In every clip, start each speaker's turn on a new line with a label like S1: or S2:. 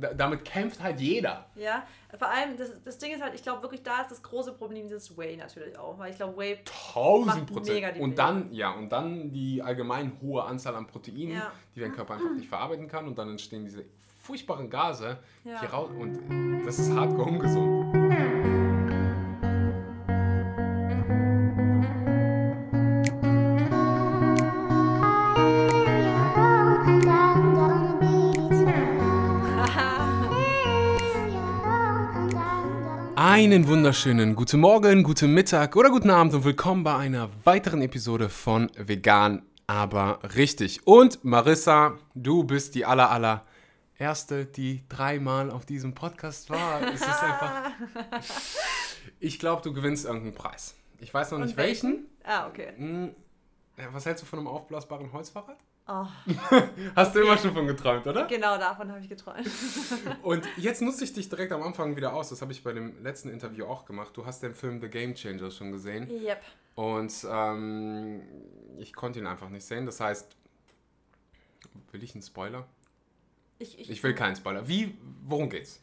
S1: Da, damit kämpft halt jeder.
S2: Ja, vor allem, das, das Ding ist halt, ich glaube wirklich, da ist das große Problem dieses Whey natürlich auch, weil ich glaube, Whey
S1: Tausend Prozent. Und dann, ja, und dann die allgemein hohe Anzahl an Proteinen,
S2: Ja.
S1: die dein Körper einfach nicht verarbeiten kann und dann entstehen diese furchtbaren Gase,
S2: Ja.
S1: die raus und das ist hardcore ungesund. Einen wunderschönen guten Morgen, guten Mittag oder guten Abend und willkommen bei einer weiteren Episode von Vegan, aber richtig. Und Marissa, du bist die aller aller erste, die dreimal auf diesem Podcast war. Es ist einfach. Ich glaube, du gewinnst irgendeinen Preis. Ich weiß noch nicht
S2: Und
S1: welchen.
S2: Ah, okay.
S1: Hm, Was hältst du von einem aufblasbaren Holzfahrrad?
S2: Oh,
S1: Hast du immer schon von geträumt, oder?
S2: genau davon habe ich geträumt.
S1: Und jetzt nutze ich dich direkt am Anfang wieder aus. Das habe ich bei dem letzten Interview auch gemacht. Du hast den Film The Game Changer schon gesehen.
S2: yep.
S1: Und ähm, ich konnte ihn einfach nicht sehen. Das heißt, will ich einen Spoiler?
S2: Ich, ich,
S1: Ich will keinen Spoiler. Wie, worum geht's?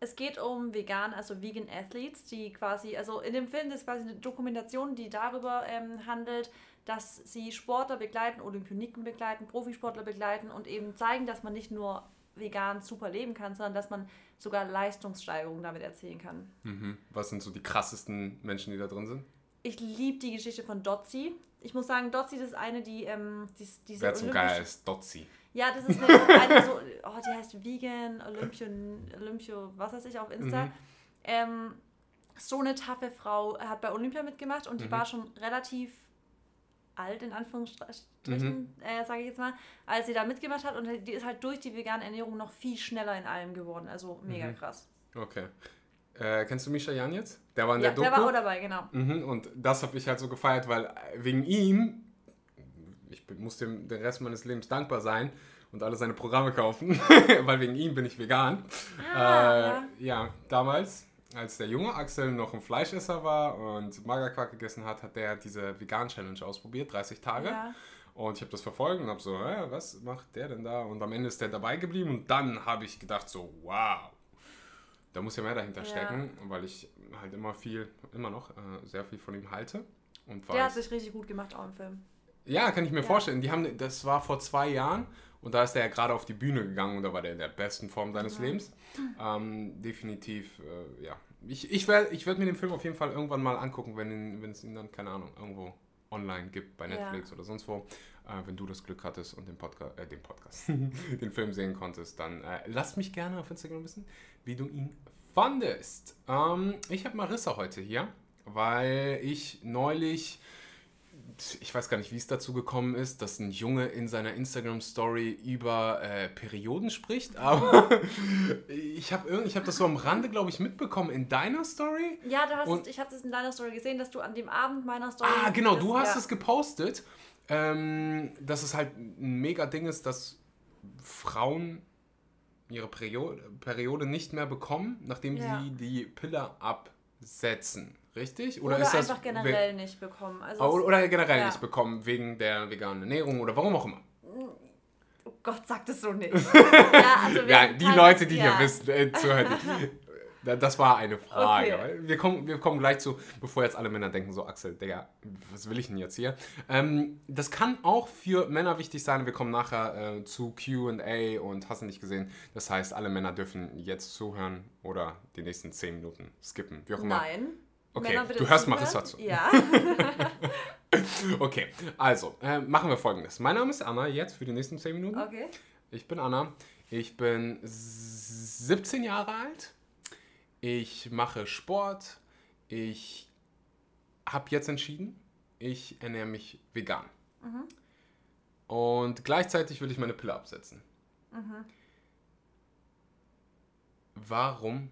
S2: Es geht um vegan, also Vegan Athletes, die quasi, also in dem Film das ist quasi eine Dokumentation, die darüber ähm, handelt, dass sie Sportler begleiten, Olympioniken begleiten, Profisportler begleiten und eben zeigen, dass man nicht nur vegan super leben kann, sondern dass man sogar Leistungssteigerungen damit erzielen kann.
S1: Mhm. Was sind so die krassesten Menschen, die da drin sind?
S2: Ich liebe die Geschichte von Dotzi. Ich muss sagen, Dotzi, das ist eine, die ähm, die, diese
S1: Wer zum Geier ist Dotzi.
S2: Ja, das ist eine, eine so, oh, die heißt Vegan Olympio, Olympio, was weiß ich, auf Insta.
S1: Mhm.
S2: Ähm, so eine taffe Frau hat bei Olympia mitgemacht und die
S1: Mhm.
S2: war schon relativ alt, in Anführungsstrichen,
S1: Mhm.
S2: äh, sage ich jetzt mal, als sie da mitgemacht hat. Und die ist halt durch die vegane Ernährung noch viel schneller in allem geworden. Also mega
S1: Mhm.
S2: krass.
S1: Okay. Äh, kennst du Misha Jan jetzt? Der war in
S2: Ja,
S1: der
S2: der
S1: Doku.
S2: war auch dabei, genau.
S1: Mhm, und das habe ich halt so gefeiert, weil wegen ihm, ich muss dem den Rest meines Lebens dankbar sein und alle seine Programme kaufen, weil wegen ihm bin ich vegan.
S2: Ah,
S1: äh,
S2: ja.
S1: ja. damals, als der junge Axel noch ein Fleischesser war und Magerquark gegessen hat, hat der diese Vegan-Challenge ausprobiert, 30 Tage.
S2: Ja.
S1: Und ich habe das verfolgt und habe so, hä, was macht der denn da? Und am Ende ist der dabei geblieben und dann habe ich gedacht so, wow, da muss ja mehr dahinter
S2: Ja.
S1: stecken, weil ich halt immer viel, immer noch äh, sehr viel von ihm halte. Und
S2: Der hat
S1: weiß,
S2: sich richtig gut gemacht auch im Film.
S1: ja, kann ich mir
S2: Ja.
S1: vorstellen. Die haben, das war vor zwei Jahren und da ist er ja gerade auf die Bühne gegangen und da war der in der besten Form seines
S2: Mhm.
S1: Lebens. Ähm, definitiv, äh, ja. Ich, ich werde ich werd mir den Film auf jeden Fall irgendwann mal angucken, wenn, ihn, wenn es ihn dann, keine Ahnung, irgendwo online gibt, bei
S2: Ja.
S1: Netflix oder sonst wo. Äh, wenn du das Glück hattest und den Podcast, äh, den Podcast, den Film sehen konntest, dann äh, lass mich gerne auf Instagram wissen, wie du ihn fandest. Ähm, ich habe Marissa heute hier, weil ich neulich ich weiß gar nicht, wie es dazu gekommen ist, dass ein Junge in seiner Instagram-Story über äh, Perioden spricht, aber ich habe ich hab das so am Rande, glaube ich, mitbekommen in deiner Story.
S2: Ja, du hast,
S1: Und-
S2: ich habe das in deiner Story gesehen, dass du an dem Abend meiner Story.
S1: Ah, genau, du
S2: das-
S1: hast
S2: ja.
S1: es gepostet, ähm, dass es halt ein mega Ding ist, dass Frauen ihre Periode, Periode nicht mehr bekommen, nachdem
S2: Ja.
S1: sie die Pille absetzen. Richtig?
S2: Oder,
S1: ist das
S2: einfach generell nicht bekommen. Also es-
S1: Oder generell
S2: Ja.
S1: nicht bekommen, wegen der veganen Ernährung oder warum auch immer.
S2: Oh Gott, sag das so nicht. ja, also
S1: Ja, die Leute, die
S2: ja.
S1: hier wissen, äh, zuhören. Da- Das war eine Frage.
S2: Okay.
S1: Wir, kommen, wir kommen gleich zu, bevor jetzt alle Männer denken, so Axel, Digga, was will ich denn jetzt hier? Ähm, das kann auch für Männer wichtig sein. Wir kommen nachher äh, zu QA und hast du nicht gesehen. Das heißt, alle Männer dürfen jetzt zuhören oder die nächsten 10 Minuten skippen. Wie auch immer.
S2: Nein.
S1: Okay,
S2: Männer
S1: du hörst zu.
S2: Ja.
S1: Okay, also äh, machen wir folgendes. Mein Name ist Anna, jetzt für die nächsten 10 Minuten.
S2: Okay.
S1: Ich bin Anna. Ich bin 17 Jahre alt. Ich mache Sport. Ich habe jetzt entschieden, ich ernähre mich vegan. Und gleichzeitig will ich meine Pille absetzen. Warum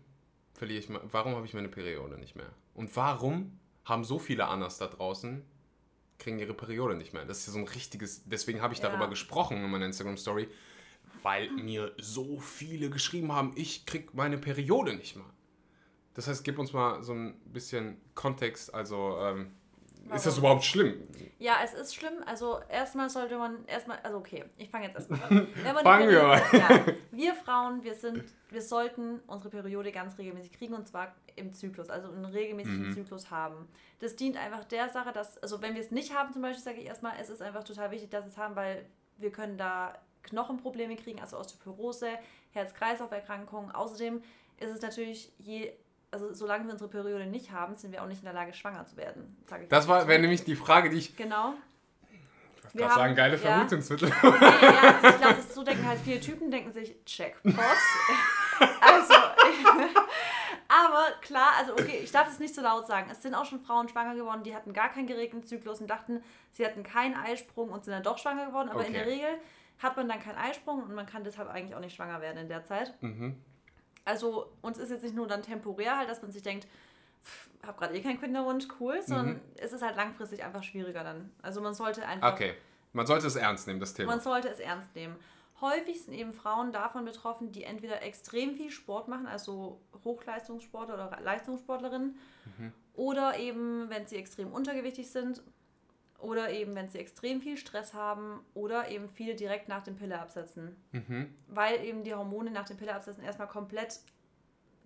S1: verliere ich, warum habe ich meine Periode nicht mehr? Und warum haben so viele Annas da draußen kriegen ihre Periode nicht mehr? Das ist ja so ein richtiges, deswegen habe ich
S2: Ja.
S1: darüber gesprochen in meiner Instagram Story, weil mir so viele geschrieben haben, ich krieg meine Periode nicht mehr. Das heißt, gib uns mal so ein bisschen Kontext, also ähm, Ist das überhaupt schlimm?
S2: Ja, es ist schlimm. Also erstmal sollte man erstmal, also okay, ich fange jetzt erstmal an.
S1: Fangen wir
S2: Periode- Ja, wir Frauen, wir sind, wir sollten unsere Periode ganz regelmäßig kriegen und zwar im Zyklus, also einen regelmäßigen
S1: Mhm.
S2: Zyklus haben. Das dient einfach der Sache, dass, also wenn wir es nicht haben zum Beispiel, sage ich erstmal, es ist einfach total wichtig, dass wir es haben, weil wir können da Knochenprobleme kriegen, also Osteoporose, Herz-Kreislauf-Erkrankungen. Außerdem ist es natürlich je, also solange wir unsere Periode nicht haben, sind wir auch nicht in der Lage, schwanger zu werden. Sag ich
S1: Das
S2: mal
S1: war, wäre nämlich die Frage, die ich.
S2: Genau.
S1: Ich
S2: haben-
S1: sagen, geile
S2: ja.
S1: Verhütungsmittel.
S2: Nee, ja, ich glaube, so denken halt viele Typen, denken sich, Jackpot. also, aber klar, also okay, ich darf es nicht so laut sagen. Es sind auch schon Frauen schwanger geworden, die hatten gar keinen geregelten Zyklus und dachten, sie hatten keinen Eisprung und sind dann doch schwanger geworden. Aber in
S1: Okay.
S2: der Regel hat man dann keinen Eisprung und man kann deshalb eigentlich auch nicht schwanger werden in der Zeit.
S1: Mhm.
S2: Also uns ist jetzt nicht nur dann temporär halt, dass man sich denkt, pff, hab gerade eh keinen Kinderwunsch, cool, sondern es ist halt langfristig einfach schwieriger dann. Also man sollte einfach
S1: Okay. Man sollte es ernst nehmen, das Thema.
S2: man sollte es ernst nehmen. Häufig sind eben Frauen davon betroffen, die entweder extrem viel Sport machen, also Hochleistungssportler oder Leistungssportlerinnen, oder eben, wenn sie extrem untergewichtig sind, oder eben, wenn sie extrem viel Stress haben, oder eben viele direkt nach dem Pille absetzen,
S1: Mhm.
S2: weil eben die Hormone nach dem Pille absetzen erstmal komplett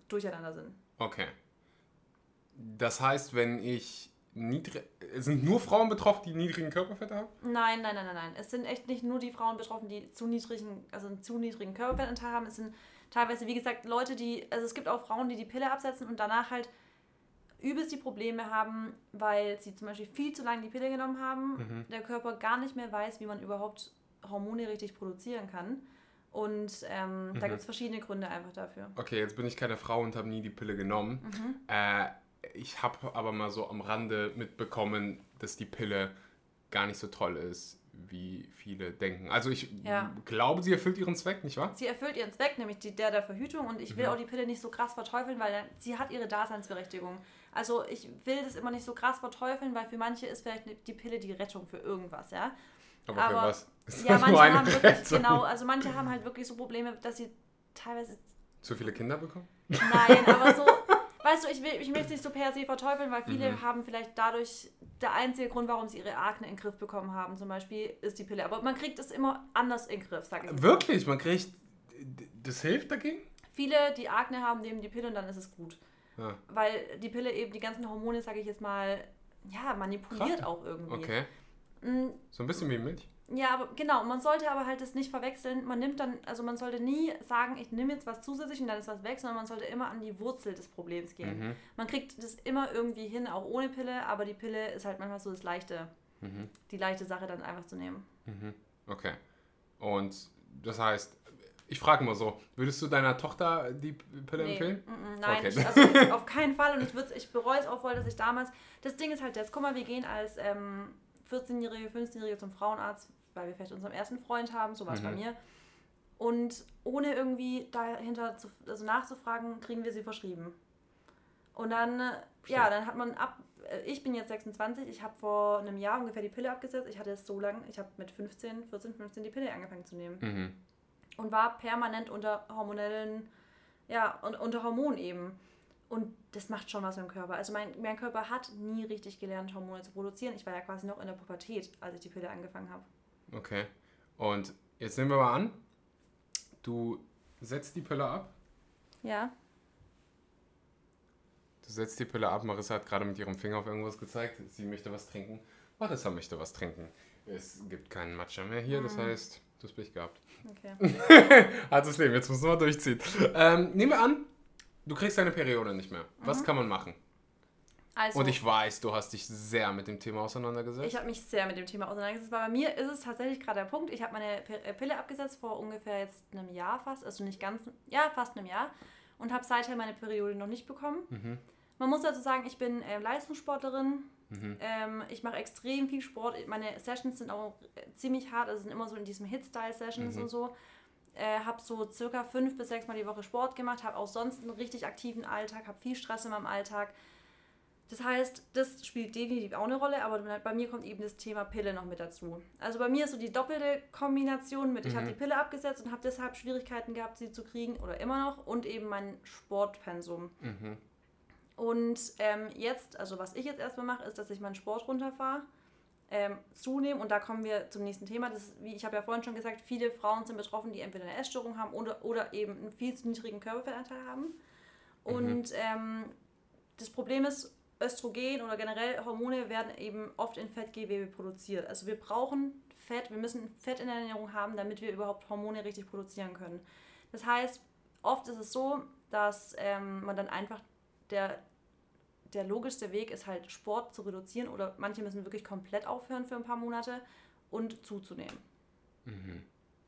S2: durcheinander sind.
S1: Okay. Das heißt, wenn ich niedrig. Sind nur Frauen betroffen, die niedrigen Körperfett haben?
S2: Nein, nein, nein, nein, nein. Es sind echt nicht nur die Frauen betroffen, die zu niedrigen, also einen zu niedrigen Körperfettanteil haben. Es sind teilweise, wie gesagt, Leute, die, also es gibt auch Frauen, die die Pille absetzen und danach halt übelst die Probleme haben, weil sie zum Beispiel viel zu lange die Pille genommen haben, der Körper gar nicht mehr weiß, wie man überhaupt Hormone richtig produzieren kann. Und ähm, da gibt es verschiedene Gründe einfach dafür.
S1: Okay, jetzt bin ich keine Frau und habe nie die Pille genommen.
S2: Mhm.
S1: Äh, ich habe aber mal so am Rande mitbekommen, dass die Pille gar nicht so toll ist, wie viele denken. Also ich
S2: Ja.
S1: glaube, sie erfüllt ihren Zweck, nicht wahr?
S2: Sie erfüllt ihren Zweck, nämlich die, der der Verhütung. Und ich will auch die Pille nicht so krass verteufeln, weil sie hat ihre Daseinsberechtigung. Also ich will das immer nicht so krass verteufeln, weil für manche ist vielleicht ne- die Pille die Rettung für irgendwas, ja.
S1: Aber,
S2: Aber-
S1: für was? Ist
S2: Ja, manche haben wirklich,
S1: Rettung?
S2: genau, also manche haben halt wirklich so Probleme, dass sie teilweise,
S1: Zu viele Kinder bekommen?
S2: nein, aber so, weißt du, ich, will, ich möchte es nicht so per se verteufeln, weil viele
S1: Mhm.
S2: haben vielleicht dadurch, der einzige Grund, warum sie ihre Akne in den Griff bekommen haben, zum Beispiel, ist die Pille. Aber man kriegt es immer anders in den Griff, sag ich mal.
S1: Wirklich? Man kriegt. Das hilft dagegen?
S2: Viele, die Akne haben, nehmen die Pille und dann ist es gut.
S1: Ja.
S2: Weil die Pille eben die ganzen Hormone, sage ich jetzt mal, ja, manipuliert
S1: Krass.
S2: auch irgendwie.
S1: Okay.
S2: Mm,
S1: So ein bisschen wie Milch.
S2: Ja, aber genau, man sollte aber halt das nicht verwechseln. Man nimmt dann, also man sollte nie sagen, ich nehme jetzt was zusätzlich und dann ist was weg, sondern man sollte immer an die Wurzel des Problems gehen.
S1: Mhm.
S2: Man kriegt das immer irgendwie hin, auch ohne Pille, aber die Pille ist halt manchmal so das leichte,
S1: Mhm.
S2: die leichte Sache dann einfach zu nehmen.
S1: Mhm. Okay. Und das heißt, ich frage mal so, würdest du deiner Tochter die Pille empfehlen?
S2: mm, mm, nein,
S1: Okay.
S2: ich, also auf keinen Fall und ich, ich bereue es auch voll, dass ich damals, das Ding ist halt jetzt, guck mal, wir gehen als ähm, 14-Jährige, 15-Jährige zum Frauenarzt, weil wir vielleicht unseren ersten Freund haben, so war es bei
S1: Mhm.
S2: mir. Und ohne irgendwie dahinter zu, also nachzufragen, kriegen wir sie verschrieben. Und dann, äh, ja,
S1: Stimmt.
S2: dann hat man ab, äh, ich bin jetzt 26, ich habe vor einem Jahr ungefähr die Pille abgesetzt. Ich hatte es so lange, ich habe mit 15, 14, 15 die Pille angefangen zu nehmen
S1: Mhm.
S2: Und war permanent unter hormonellen, ja, und unter Hormonen eben. Und das macht schon was im Körper. Also mein, mein Körper hat nie richtig gelernt, Hormone zu produzieren. Ich war ja quasi noch in der Pubertät, als ich die Pille angefangen habe.
S1: Okay. Und jetzt nehmen wir mal an, du setzt die Pille ab.
S2: Ja.
S1: Du setzt die Pille ab. Marissa hat gerade mit ihrem Finger auf irgendwas gezeigt. Sie möchte was trinken. Marissa möchte was trinken. Es gibt keinen Matcha mehr hier, das heißt, du hast Pech gehabt.
S2: Okay.
S1: Hartes Leben, jetzt müssen wir durchziehen. Ähm, nehmen wir an, du kriegst deine Periode nicht mehr. Was kann man machen?
S2: Also,
S1: Und ich weiß, du hast dich sehr mit dem Thema auseinandergesetzt.
S2: ich habe mich sehr mit dem Thema auseinandergesetzt, weil bei mir ist es tatsächlich gerade der Punkt. Ich habe meine äh, Pille abgesetzt vor ungefähr jetzt einem Jahr fast, also nicht ganz, ja, fast einem Jahr. Und habe seither meine Periode noch nicht bekommen.
S1: Mhm.
S2: Man muss dazu sagen, ich bin äh, Leistungssportlerin.
S1: Mhm.
S2: Ähm, ich mache extrem viel Sport. Meine Sessions sind auch ziemlich hart, also sind immer so in diesem Hit-Style-Sessions
S1: Mhm.
S2: und so. Äh, habe so circa fünf bis sechs Mal die Woche Sport gemacht, habe auch sonst einen richtig aktiven Alltag, habe viel Stress in meinem Alltag. Das heißt, das spielt definitiv auch eine Rolle, aber bei mir kommt eben das Thema Pille noch mit dazu. Also bei mir ist so die doppelte Kombination mit, ich habe
S1: Mhm.
S2: die Pille abgesetzt und habe deshalb Schwierigkeiten gehabt, sie zu kriegen oder immer noch und eben mein Sportpensum.
S1: Mhm.
S2: Und ähm, jetzt, also was ich jetzt erstmal mache, ist, dass ich meinen Sport runterfahre, ähm, zunehme. Und da kommen wir zum nächsten Thema. Das ist, wie ich habe ja vorhin schon gesagt, viele Frauen sind betroffen, die entweder eine Essstörung haben oder, oder eben einen viel zu niedrigen Körperfettanteil haben. Und ähm, das Problem ist, Östrogen oder generell Hormone werden eben oft in Fettgewebe produziert. Also wir brauchen Fett, wir müssen Fett in der Ernährung haben, damit wir überhaupt Hormone richtig produzieren können. Das heißt, oft ist es so, dass ähm, man dann einfach der, der logischste Weg ist halt Sport zu reduzieren oder manche müssen wirklich komplett aufhören für ein paar Monate und zuzunehmen.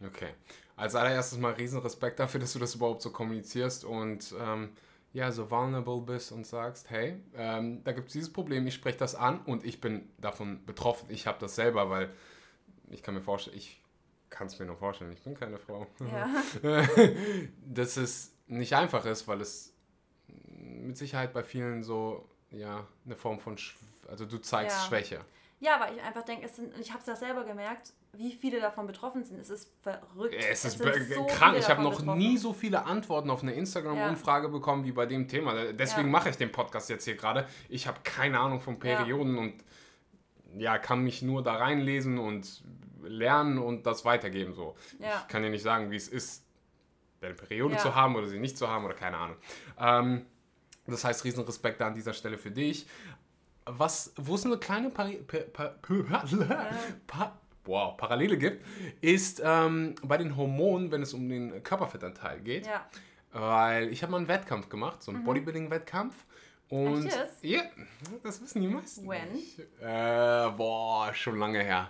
S1: Okay. Als allererstes mal riesen Respekt dafür, dass du das überhaupt so kommunizierst und ähm, ja, so vulnerable bist und sagst, hey, ähm, da gibt es dieses Problem, ich spreche das an und ich bin davon betroffen. Ich habe das selber, weil ich kann mir vorstellen, ich kann es mir nur vorstellen, ich bin keine Frau.
S2: Ja.
S1: dass es nicht einfach ist, weil es mit Sicherheit bei vielen so, ja, eine Form von, Sch also du zeigst
S2: Ja.
S1: Schwäche.
S2: Ja, weil ich einfach denke, es sind, ich habe es ja selber gemerkt, wie viele davon betroffen sind. Es ist verrückt.
S1: Es ist
S2: sind
S1: be-
S2: so
S1: krank.
S2: viele
S1: Ich habe noch
S2: betroffen.
S1: nie so viele Antworten auf eine Instagram-Umfrage bekommen wie bei dem Thema. Deswegen
S2: Ja.
S1: mache ich den Podcast jetzt hier gerade. Ich habe keine Ahnung von Perioden und ja, kann mich nur da reinlesen und lernen und das weitergeben. So.
S2: Ja.
S1: Ich kann dir nicht sagen, wie es ist, eine Periode
S2: Ja.
S1: zu haben oder sie nicht zu haben oder keine Ahnung. Ähm, das heißt, riesen Respekt da an dieser Stelle für dich. Was, wo es eine kleine Pari pa pa pa wow, Parallele gibt, ist ähm, bei den Hormonen, wenn es um den Körperfettanteil geht.
S2: Ja.
S1: Weil ich habe mal einen Wettkampf gemacht, so einen Bodybuilding-Wettkampf. Und ja, das wissen die meisten.
S2: When?
S1: Äh, boah, schon lange her.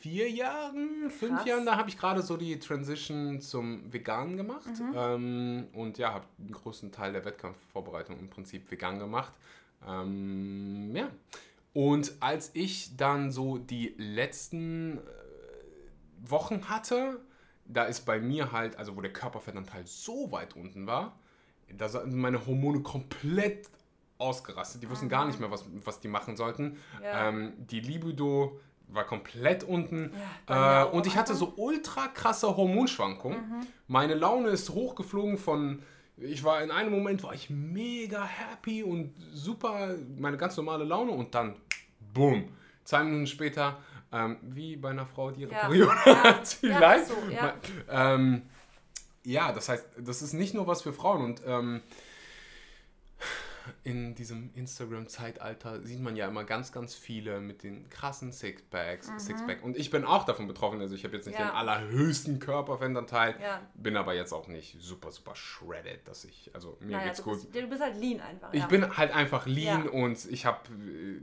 S1: Vier Jahren, fünf
S2: Krass.
S1: Jahren, da habe ich gerade so die Transition zum Veganen gemacht.
S2: Mhm.
S1: Ähm, und ja, habe einen großen Teil der Wettkampfvorbereitung im Prinzip vegan gemacht. Ähm, ja. Und als ich dann so die letzten äh, Wochen hatte, da ist bei mir halt, also wo der Körperfettanteil so weit unten war, da sind meine Hormone komplett ausgerastet. Die wussten gar nicht mehr, was, was die machen sollten.
S2: Ja.
S1: Ähm, die Libido war komplett unten.
S2: Ja,
S1: äh, und ich hatte so ultra krasse Hormonschwankungen.
S2: Mhm.
S1: Meine Laune ist hochgeflogen von. Ich war in einem Moment war ich mega happy und super, meine ganz normale Laune und dann, boom, zwei Minuten später, ähm, wie bei einer Frau, die ihre
S2: Ja.
S1: Periode
S2: Ja.
S1: hat,
S2: Ja,
S1: vielleicht.
S2: ist so, ja.
S1: Ähm, ja, das heißt, das ist nicht nur was für Frauen und ähm, in diesem Instagram-Zeitalter sieht man ja immer ganz, ganz viele mit den krassen Sixpacks, Sixpack. Und ich bin auch davon betroffen. Also ich habe jetzt nicht
S2: Mhm. Ja.
S1: den allerhöchsten Körperfettanteil,
S2: Ja.
S1: bin aber jetzt auch nicht super, super shredded, dass ich, also mir
S2: Naja,
S1: geht's
S2: du
S1: gut.
S2: bist, du bist halt lean einfach.
S1: Ich
S2: ja.
S1: bin halt einfach lean und ich habe äh,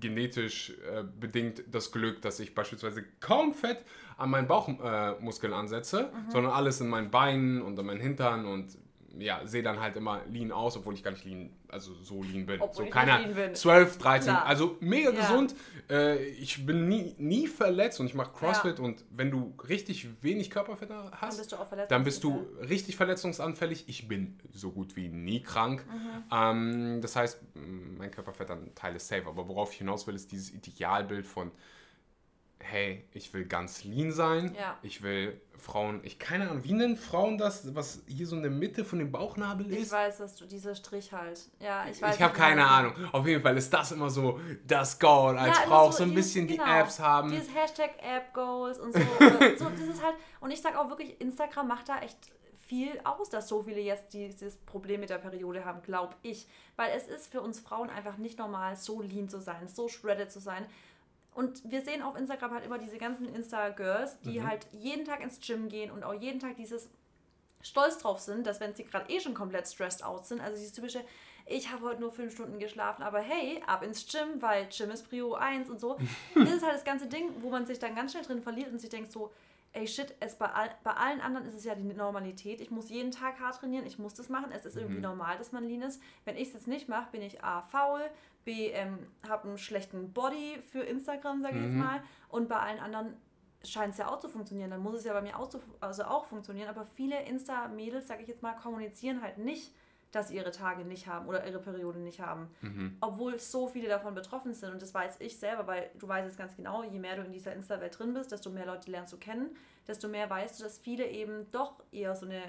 S1: genetisch äh, bedingt das Glück, dass ich beispielsweise kaum Fett an meinen Bauchmuskeln äh, ansetze,
S2: Mhm.
S1: sondern alles in meinen Beinen und an meinen Hintern und ja, sehe dann halt immer lean aus, obwohl ich gar nicht lean, also so lean bin.
S2: Obwohl
S1: so keiner
S2: lean bin.
S1: 12, 13,
S2: Klar.
S1: also mega
S2: Ja.
S1: gesund. Äh, ich bin nie, nie verletzt und ich mache CrossFit und wenn du richtig wenig Körperfett
S2: Dann
S1: hast,
S2: bist du
S1: dann bist du richtig verletzungsanfällig. Ich bin so gut wie nie krank.
S2: Mhm.
S1: Ähm, das heißt, mein Körperfettanteil ist safe. Aber worauf ich hinaus will, ist dieses Idealbild von, hey, ich will ganz lean sein.
S2: Ja.
S1: Ich will Frauen, ich keine Ahnung, wie nennen Frauen das, was hier so in der Mitte von dem Bauchnabel
S2: Ich
S1: ist?
S2: weiß, dass du dieser Strich halt. Ja, ich weiß.
S1: Ich habe keine Ahnung. Auf jeden Fall ist das immer so das Goal als
S2: Ja,
S1: Frau, auch so ein
S2: dieses-
S1: bisschen die
S2: genau,
S1: Apps haben.
S2: Dieses Hashtag App Goals und so. so das ist halt, und ich sag auch wirklich, Instagram macht da echt viel aus, dass so viele jetzt dieses Problem mit der Periode haben, glaube ich. Weil es ist für uns Frauen einfach nicht normal, so lean zu sein, so shredded zu sein. Und wir sehen auf Instagram halt immer diese ganzen Insta-Girls, die
S1: Mhm.
S2: halt jeden Tag ins Gym gehen und auch jeden Tag dieses stolz drauf sind, dass wenn sie gerade eh schon komplett stressed out sind, also dieses typische, ich habe heute nur fünf Stunden geschlafen, aber hey, ab ins Gym, weil Gym ist Prio 1 und so. das ist halt das ganze Ding, wo man sich dann ganz schnell drin verliert und sich denkt so, ey shit, es bei, all, bei allen anderen ist es ja die Normalität. Ich muss jeden Tag hart trainieren, ich muss das machen. Es ist irgendwie normal, dass man lean ist. Wenn ich es jetzt nicht mache, bin ich A, faul, B, ähm, habe einen schlechten Body für Instagram, sage ich jetzt mal. Und bei allen anderen scheint es ja auch zu funktionieren. Dann muss es ja bei mir auch, zu, also auch funktionieren. Aber viele Insta-Mädels, sage ich jetzt mal, kommunizieren halt nicht, dass sie ihre Tage nicht haben oder ihre Periode nicht haben. Obwohl so viele davon betroffen sind. Und das weiß ich selber, weil du weißt es ganz genau, je mehr du in dieser Insta-Welt drin bist, desto mehr Leute lernst du kennen, desto mehr weißt du, dass viele eben doch eher so eine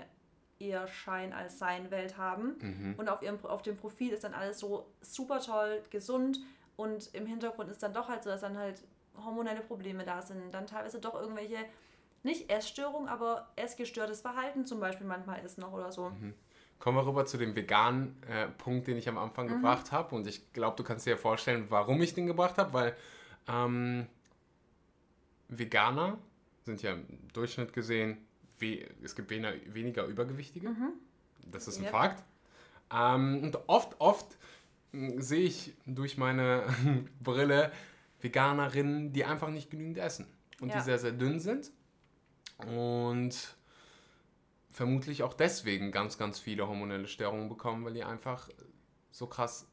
S2: eher Schein als Sein Welt haben.
S1: Mhm.
S2: Und auf, ihrem, auf dem Profil ist dann alles so super toll, gesund und im Hintergrund ist dann doch halt so, dass dann halt hormonelle Probleme da sind. Dann teilweise doch irgendwelche, nicht Essstörungen, aber essgestörtes Verhalten zum Beispiel manchmal ist noch oder so.
S1: Kommen wir rüber zu dem veganen äh, Punkt, den ich am Anfang
S2: Mhm.
S1: gebracht habe. Und ich glaube, du kannst dir ja vorstellen, warum ich den gebracht habe, weil ähm, Veganer sind ja im Durchschnitt gesehen, we es gibt weniger, weniger Übergewichtige. Das ist ein
S2: Mhm. Yep.
S1: Fakt. Ähm, und oft, oft mh, sehe ich durch meine Brille Veganerinnen, die einfach nicht genügend essen und die
S2: Ja.
S1: sehr, sehr dünn sind. Und vermutlich auch deswegen ganz, ganz viele hormonelle Störungen bekommen, weil die einfach so krass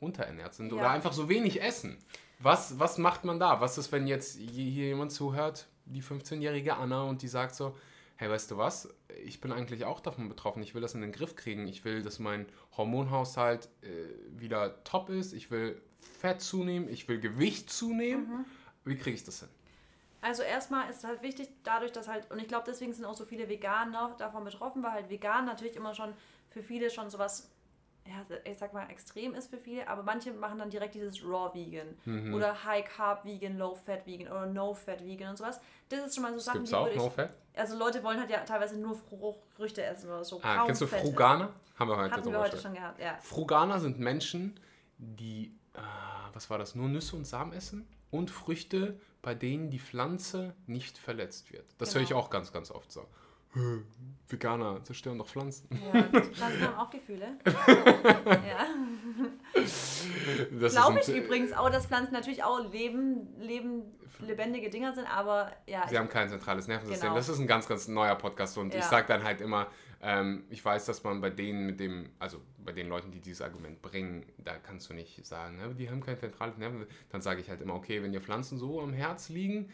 S1: unterernährt sind oder
S2: Ja.
S1: einfach so wenig essen. Was, was macht man da? Was ist, wenn jetzt hier jemand zuhört, die 15-jährige Anna, und die sagt so, hey, weißt du was, ich bin eigentlich auch davon betroffen, ich will das in den Griff kriegen, ich will, dass mein Hormonhaushalt äh, wieder top ist, ich will Fett zunehmen, ich will Gewicht zunehmen. Wie kriege ich das hin?
S2: Also erstmal ist es halt wichtig, dadurch, dass halt, und ich glaube, deswegen sind auch so viele Veganer davon betroffen, weil halt vegan natürlich immer schon für viele schon sowas, ja, ich sag mal, extrem ist für viele, aber manche machen dann direkt dieses Raw Vegan
S1: Mhm.
S2: oder High Carb Vegan, Low Fat Vegan oder No Fat Vegan und sowas. Das ist schon mal so Sachen,
S1: Gibt's
S2: die
S1: auch No Fat?
S2: also Leute wollen halt ja teilweise nur Früchte essen oder so.
S1: Ah, kennst du
S2: Fett
S1: Fruganer? Haben wir heute
S2: Hatten wir heute schon gehabt, ja.
S1: Fruganer sind Menschen, die, äh, was war das, nur Nüsse und Samen essen und Früchte, bei denen die Pflanze nicht verletzt wird. Das höre ich
S2: Genau.
S1: auch ganz, ganz oft so. "Hä, Veganer zerstören doch Pflanzen.
S2: Ja, Pflanzen haben auch Gefühle. ja.
S1: Das
S2: Glaube ich übrigens auch, dass Pflanzen natürlich auch leben, leben, lebendige Dinger sind, aber ja.
S1: Sie haben kein zentrales Nervensystem.
S2: Genau.
S1: Das ist ein ganz, ganz neuer Podcast und ich
S2: Ja.
S1: sage dann halt immer, ähm, ich weiß, dass man bei denen mit dem, also bei den Leuten, die dieses Argument bringen, da kannst du nicht sagen, ne, die haben kein zentrales Nervensystem. Dann sage ich halt immer, okay, wenn dir Pflanzen so am Herz liegen,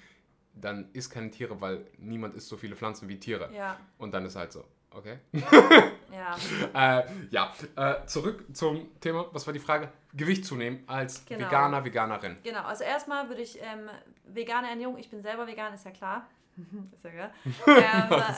S1: dann isst keine Tiere, weil niemand isst so viele Pflanzen wie Tiere.
S2: ja,
S1: Und dann ist halt so, okay.
S2: ja,
S1: äh, ja, äh, zurück zum Thema, was war die Frage? Gewicht zunehmen als
S2: Genau.
S1: Veganer, Veganerin.
S2: genau. Also erstmal würde ich ähm, vegane Ernährung, ich bin selber vegan, ist ja klar. ist ja klar.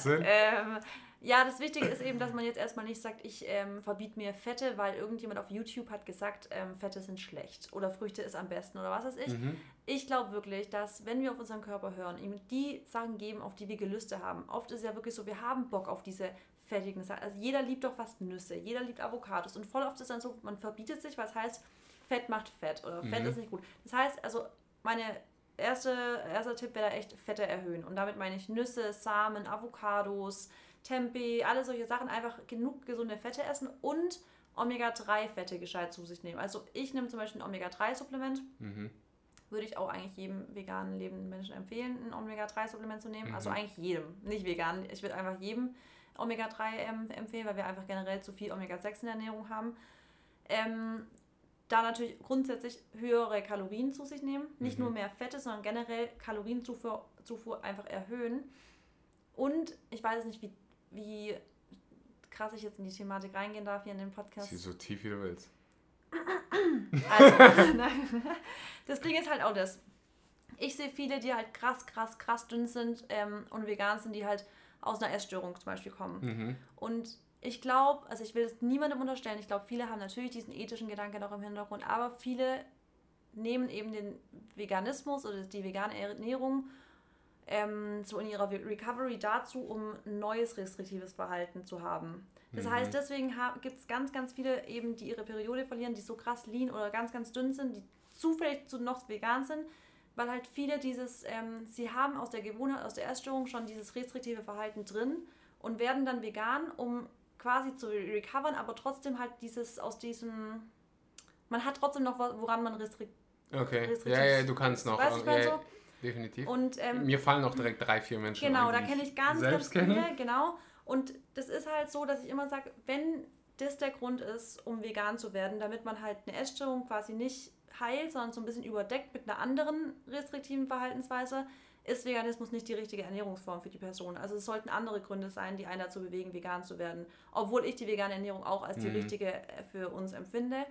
S2: Ähm, ähm, ja, das Wichtige ist eben, dass man jetzt erstmal nicht sagt, ich ähm, verbiete mir Fette, weil irgendjemand auf YouTube hat gesagt, ähm, Fette sind schlecht oder Früchte ist am besten oder was weiß ich.
S1: Mhm.
S2: Ich glaube wirklich, dass wenn wir auf unseren Körper hören, ihm die Sachen geben, auf die wir Gelüste haben. Oft ist es ja wirklich so, wir haben Bock auf diese fettigen Sachen. Also jeder liebt doch fast Nüsse, jeder liebt Avocados und voll oft ist es dann so, man verbietet sich, was heißt, Fett macht Fett oder Fett
S1: Mhm.
S2: ist nicht gut. Das heißt, also meine erste, erster Tipp wäre da echt Fette erhöhen und damit meine ich Nüsse, Samen, Avocados, Tempeh, alle solche Sachen, einfach genug gesunde Fette essen und Omega-3-Fette gescheit zu sich nehmen. Also ich nehme zum Beispiel ein Omega-3-Supplement
S1: Mhm.
S2: würde ich auch eigentlich jedem veganen lebenden Menschen empfehlen, ein Omega-3-Supplement zu nehmen. Also
S1: Mhm.
S2: eigentlich jedem, nicht vegan. Ich würde einfach jedem Omega-3 ähm, empfehlen, weil wir einfach generell zu viel Omega-6 in der Ernährung haben. Ähm, da natürlich grundsätzlich höhere Kalorien zu sich nehmen. Nicht
S1: Mhm.
S2: nur mehr Fette, sondern generell Kalorienzufuhr Zufuhr einfach erhöhen. Und ich weiß nicht, wie, wie krass ich jetzt in die Thematik reingehen darf hier in dem Podcast.
S1: Zieh so tief wie du willst.
S2: Also, nein. Das Ding ist halt auch das. Ich sehe viele, die halt krass, krass, krass dünn sind ähm, und vegan sind, die halt aus einer Essstörung zum Beispiel kommen.
S1: Mhm.
S2: Und ich glaube, also ich will es niemandem unterstellen, ich glaube, viele haben natürlich diesen ethischen Gedanken noch im Hintergrund, aber viele nehmen eben den Veganismus oder die vegane Ernährung ähm, so in ihrer Re- Recovery dazu, um neues restriktives Verhalten zu haben. Das
S1: Mhm.
S2: heißt, deswegen gibt es ganz, ganz viele eben, die ihre Periode verlieren, die so krass lean oder ganz, ganz dünn sind, die zufällig zu noch vegan sind, weil halt viele dieses, ähm, sie haben aus der Gewohnheit, aus der Essstörung schon dieses restriktive Verhalten drin und werden dann vegan, um quasi zu re- recovern, aber trotzdem halt dieses aus diesem, man hat trotzdem noch was, woran man restrikt.
S1: Okay.
S2: restriktiv-
S1: Ja, ja, du kannst noch.
S2: Weißt ich
S1: ja,
S2: meine
S1: ja,
S2: so?
S1: Definitiv.
S2: Und ähm,
S1: Mir fallen auch direkt drei, vier Menschen
S2: Genau,
S1: ein,
S2: da kenne ich ganz, ganz viele,
S1: kenne.
S2: genau. Und das ist halt so, dass ich immer sage, wenn das der Grund ist, um vegan zu werden, damit man halt eine Essstörung quasi nicht heilt, sondern so ein bisschen überdeckt mit einer anderen restriktiven Verhaltensweise, ist Veganismus nicht die richtige Ernährungsform für die Person. Also es sollten andere Gründe sein, die einen dazu bewegen, vegan zu werden. Obwohl ich die vegane Ernährung auch als die
S1: Mhm.
S2: richtige äh, für uns empfinde.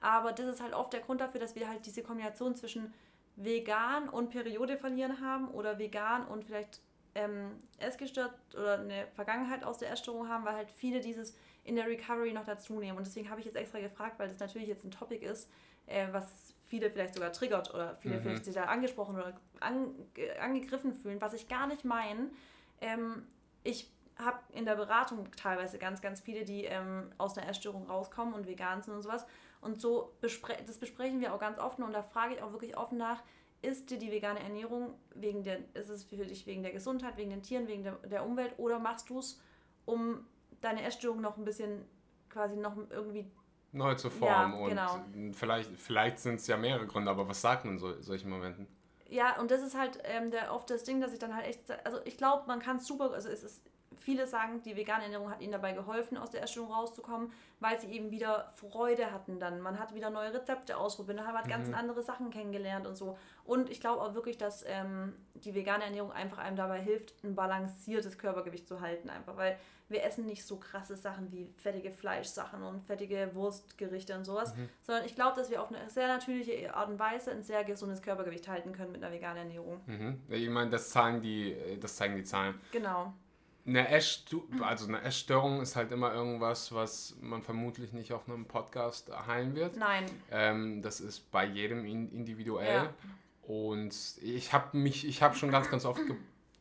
S2: Aber das ist halt oft der Grund dafür, dass wir halt diese Kombination zwischen vegan und Periode verlieren haben oder vegan und vielleicht ähm, Essgestört oder eine Vergangenheit aus der Essstörung haben, weil halt viele dieses in der Recovery noch dazu nehmen. Und deswegen habe ich jetzt extra gefragt, weil das natürlich jetzt ein Topic ist, äh, was viele vielleicht sogar triggert oder viele mhm. vielleicht sich da angesprochen oder an, angegriffen fühlen, was ich gar nicht meine. Ähm, ich habe in der Beratung teilweise ganz, ganz viele, die ähm, aus einer Essstörung rauskommen und vegan sind und sowas. Und so bespre das besprechen wir auch ganz offen und da frage ich auch wirklich offen nach, ist dir die vegane Ernährung wegen der, ist es für dich wegen der Gesundheit, wegen den Tieren, wegen der, der Umwelt oder machst du es, um deine Essstörung noch ein bisschen quasi noch irgendwie
S1: neu zu formen. Ja, genau. Und vielleicht, vielleicht sind es ja mehrere Gründe, aber was sagt man in so, solchen Momenten?
S2: Ja, und das ist halt ähm, der, oft das Ding, dass ich dann halt echt, also ich glaube, man kann es super, also es ist Viele sagen, die vegane Ernährung hat ihnen dabei geholfen, aus der Essstörung rauszukommen, weil sie eben wieder Freude hatten dann. Man hat wieder neue Rezepte ausprobiert, man hat mhm. ganz andere Sachen kennengelernt und so. Und ich glaube auch wirklich, dass ähm, die vegane Ernährung einfach einem dabei hilft, ein balanciertes Körpergewicht zu halten. Einfach, weil wir essen nicht so krasse Sachen wie fettige Fleischsachen und fettige Wurstgerichte und sowas, mhm. sondern ich glaube, dass wir auf eine sehr natürliche Art und Weise ein sehr gesundes Körpergewicht halten können mit einer veganen Ernährung.
S1: Mhm. Ich meine, das zeigen die, das zeigen die Zahlen. Genau. Eine also eine Essstörung ist halt immer irgendwas, was man vermutlich nicht auf einem Podcast heilen wird. Nein. Ähm, das ist bei jedem individuell. Ja. Und ich habe mich, ich habe schon ganz, ganz oft ge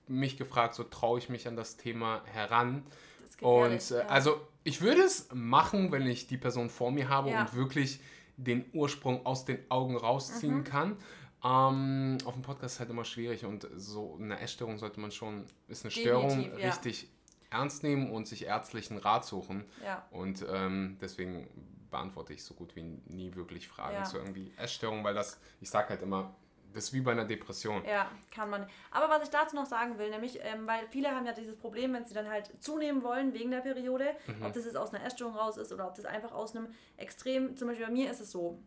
S1: mich gefragt, so traue ich mich an das Thema heran. Und äh, ja. also ich würde es machen, wenn ich die Person vor mir habe ja. und wirklich den Ursprung aus den Augen rausziehen mhm. kann. Ähm, auf dem Podcast ist halt immer schwierig und so eine Essstörung sollte man schon, ist eine Störung, Definitiv, ja. richtig ernst nehmen und sich ärztlichen Rat suchen. Ja. Und ähm, deswegen beantworte ich so gut wie nie wirklich Fragen ja. zu irgendwie Essstörungen, weil das, ich sage halt immer, das ist wie bei einer Depression.
S2: Ja, kann man. Aber was ich dazu noch sagen will, nämlich, ähm, weil viele haben ja dieses Problem, wenn sie dann halt zunehmen wollen wegen der Periode, mhm. ob das jetzt aus einer Essstörung raus ist oder ob das einfach aus einem extrem, zum Beispiel bei mir ist es so,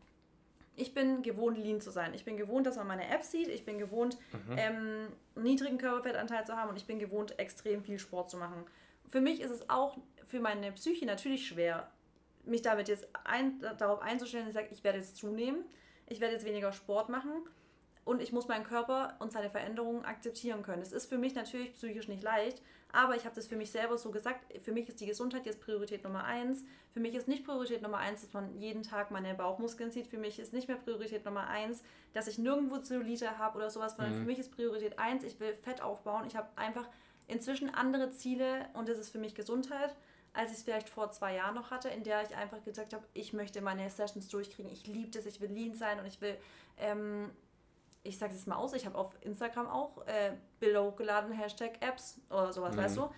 S2: ich bin gewohnt, lean zu sein. Ich bin gewohnt, dass man meine App sieht. Ich bin gewohnt, mhm. ähm, niedrigen Körperfettanteil zu haben und ich bin gewohnt, extrem viel Sport zu machen. Für mich ist es auch für meine Psyche natürlich schwer, mich damit jetzt ein, darauf einzustellen, dass ich sage, ich werde jetzt zunehmen, ich werde jetzt weniger Sport machen und ich muss meinen Körper und seine Veränderungen akzeptieren können. Das ist für mich natürlich psychisch nicht leicht, aber ich habe das für mich selber so gesagt. Für mich ist die Gesundheit jetzt Priorität Nummer eins. Für mich ist nicht Priorität Nummer eins, dass man jeden Tag meine Bauchmuskeln sieht. Für mich ist nicht mehr Priorität Nummer eins, dass ich nirgendwo Zellulite habe oder sowas, sondern mhm. für mich ist Priorität eins, ich will Fett aufbauen. Ich habe einfach inzwischen andere Ziele und das ist für mich Gesundheit als ich es vielleicht vor zwei Jahren noch hatte, in der ich einfach gesagt habe, ich möchte meine Sessions durchkriegen, ich liebe das, ich will lean sein und ich will ähm, ich sage es mal aus, ich habe auf Instagram auch äh, Bilder hochgeladen, Hashtag Apps oder sowas, mhm. weißt du?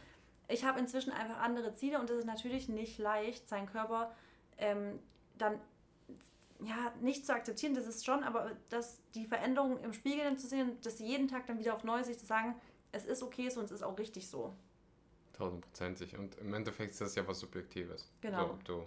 S2: Ich habe inzwischen einfach andere Ziele und es ist natürlich nicht leicht, seinen Körper ähm, dann ja nicht zu akzeptieren, das ist schon, aber dass die Veränderungen im Spiegel dann zu sehen, dass jeden Tag dann wieder auf neu sich zu sagen, es ist okay so und es ist auch richtig so.
S1: Tausendprozentig. Und im Endeffekt ist das ja was Subjektives. Genau. Also, ob du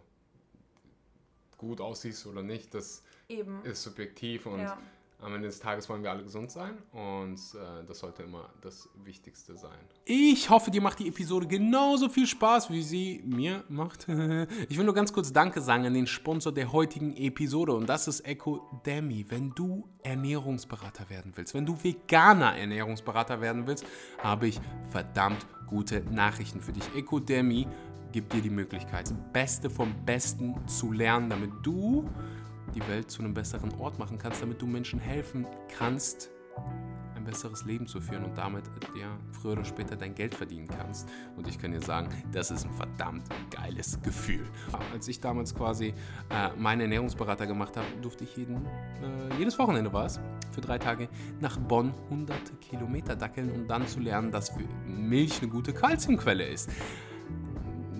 S1: gut aussiehst oder nicht, das Eben. ist subjektiv und ja am Ende des Tages wollen wir alle gesund sein und äh, das sollte immer das Wichtigste sein. Ich hoffe, dir macht die Episode genauso viel Spaß, wie sie mir macht. ich will nur ganz kurz Danke sagen an den Sponsor der heutigen Episode und das ist Ecodemy. Wenn du Ernährungsberater werden willst, wenn du veganer Ernährungsberater werden willst, habe ich verdammt gute Nachrichten für dich. Ecodemy gibt dir die Möglichkeit, das Beste vom Besten zu lernen, damit du die Welt zu einem besseren Ort machen kannst, damit du Menschen helfen kannst, ein besseres Leben zu führen und damit ja, früher oder später dein Geld verdienen kannst. Und ich kann dir sagen, das ist ein verdammt geiles Gefühl. Als ich damals quasi äh, meinen Ernährungsberater gemacht habe, durfte ich jeden, äh, jedes Wochenende war es, für drei Tage nach Bonn hunderte Kilometer dackeln, um dann zu lernen, dass Milch eine gute Kalziumquelle ist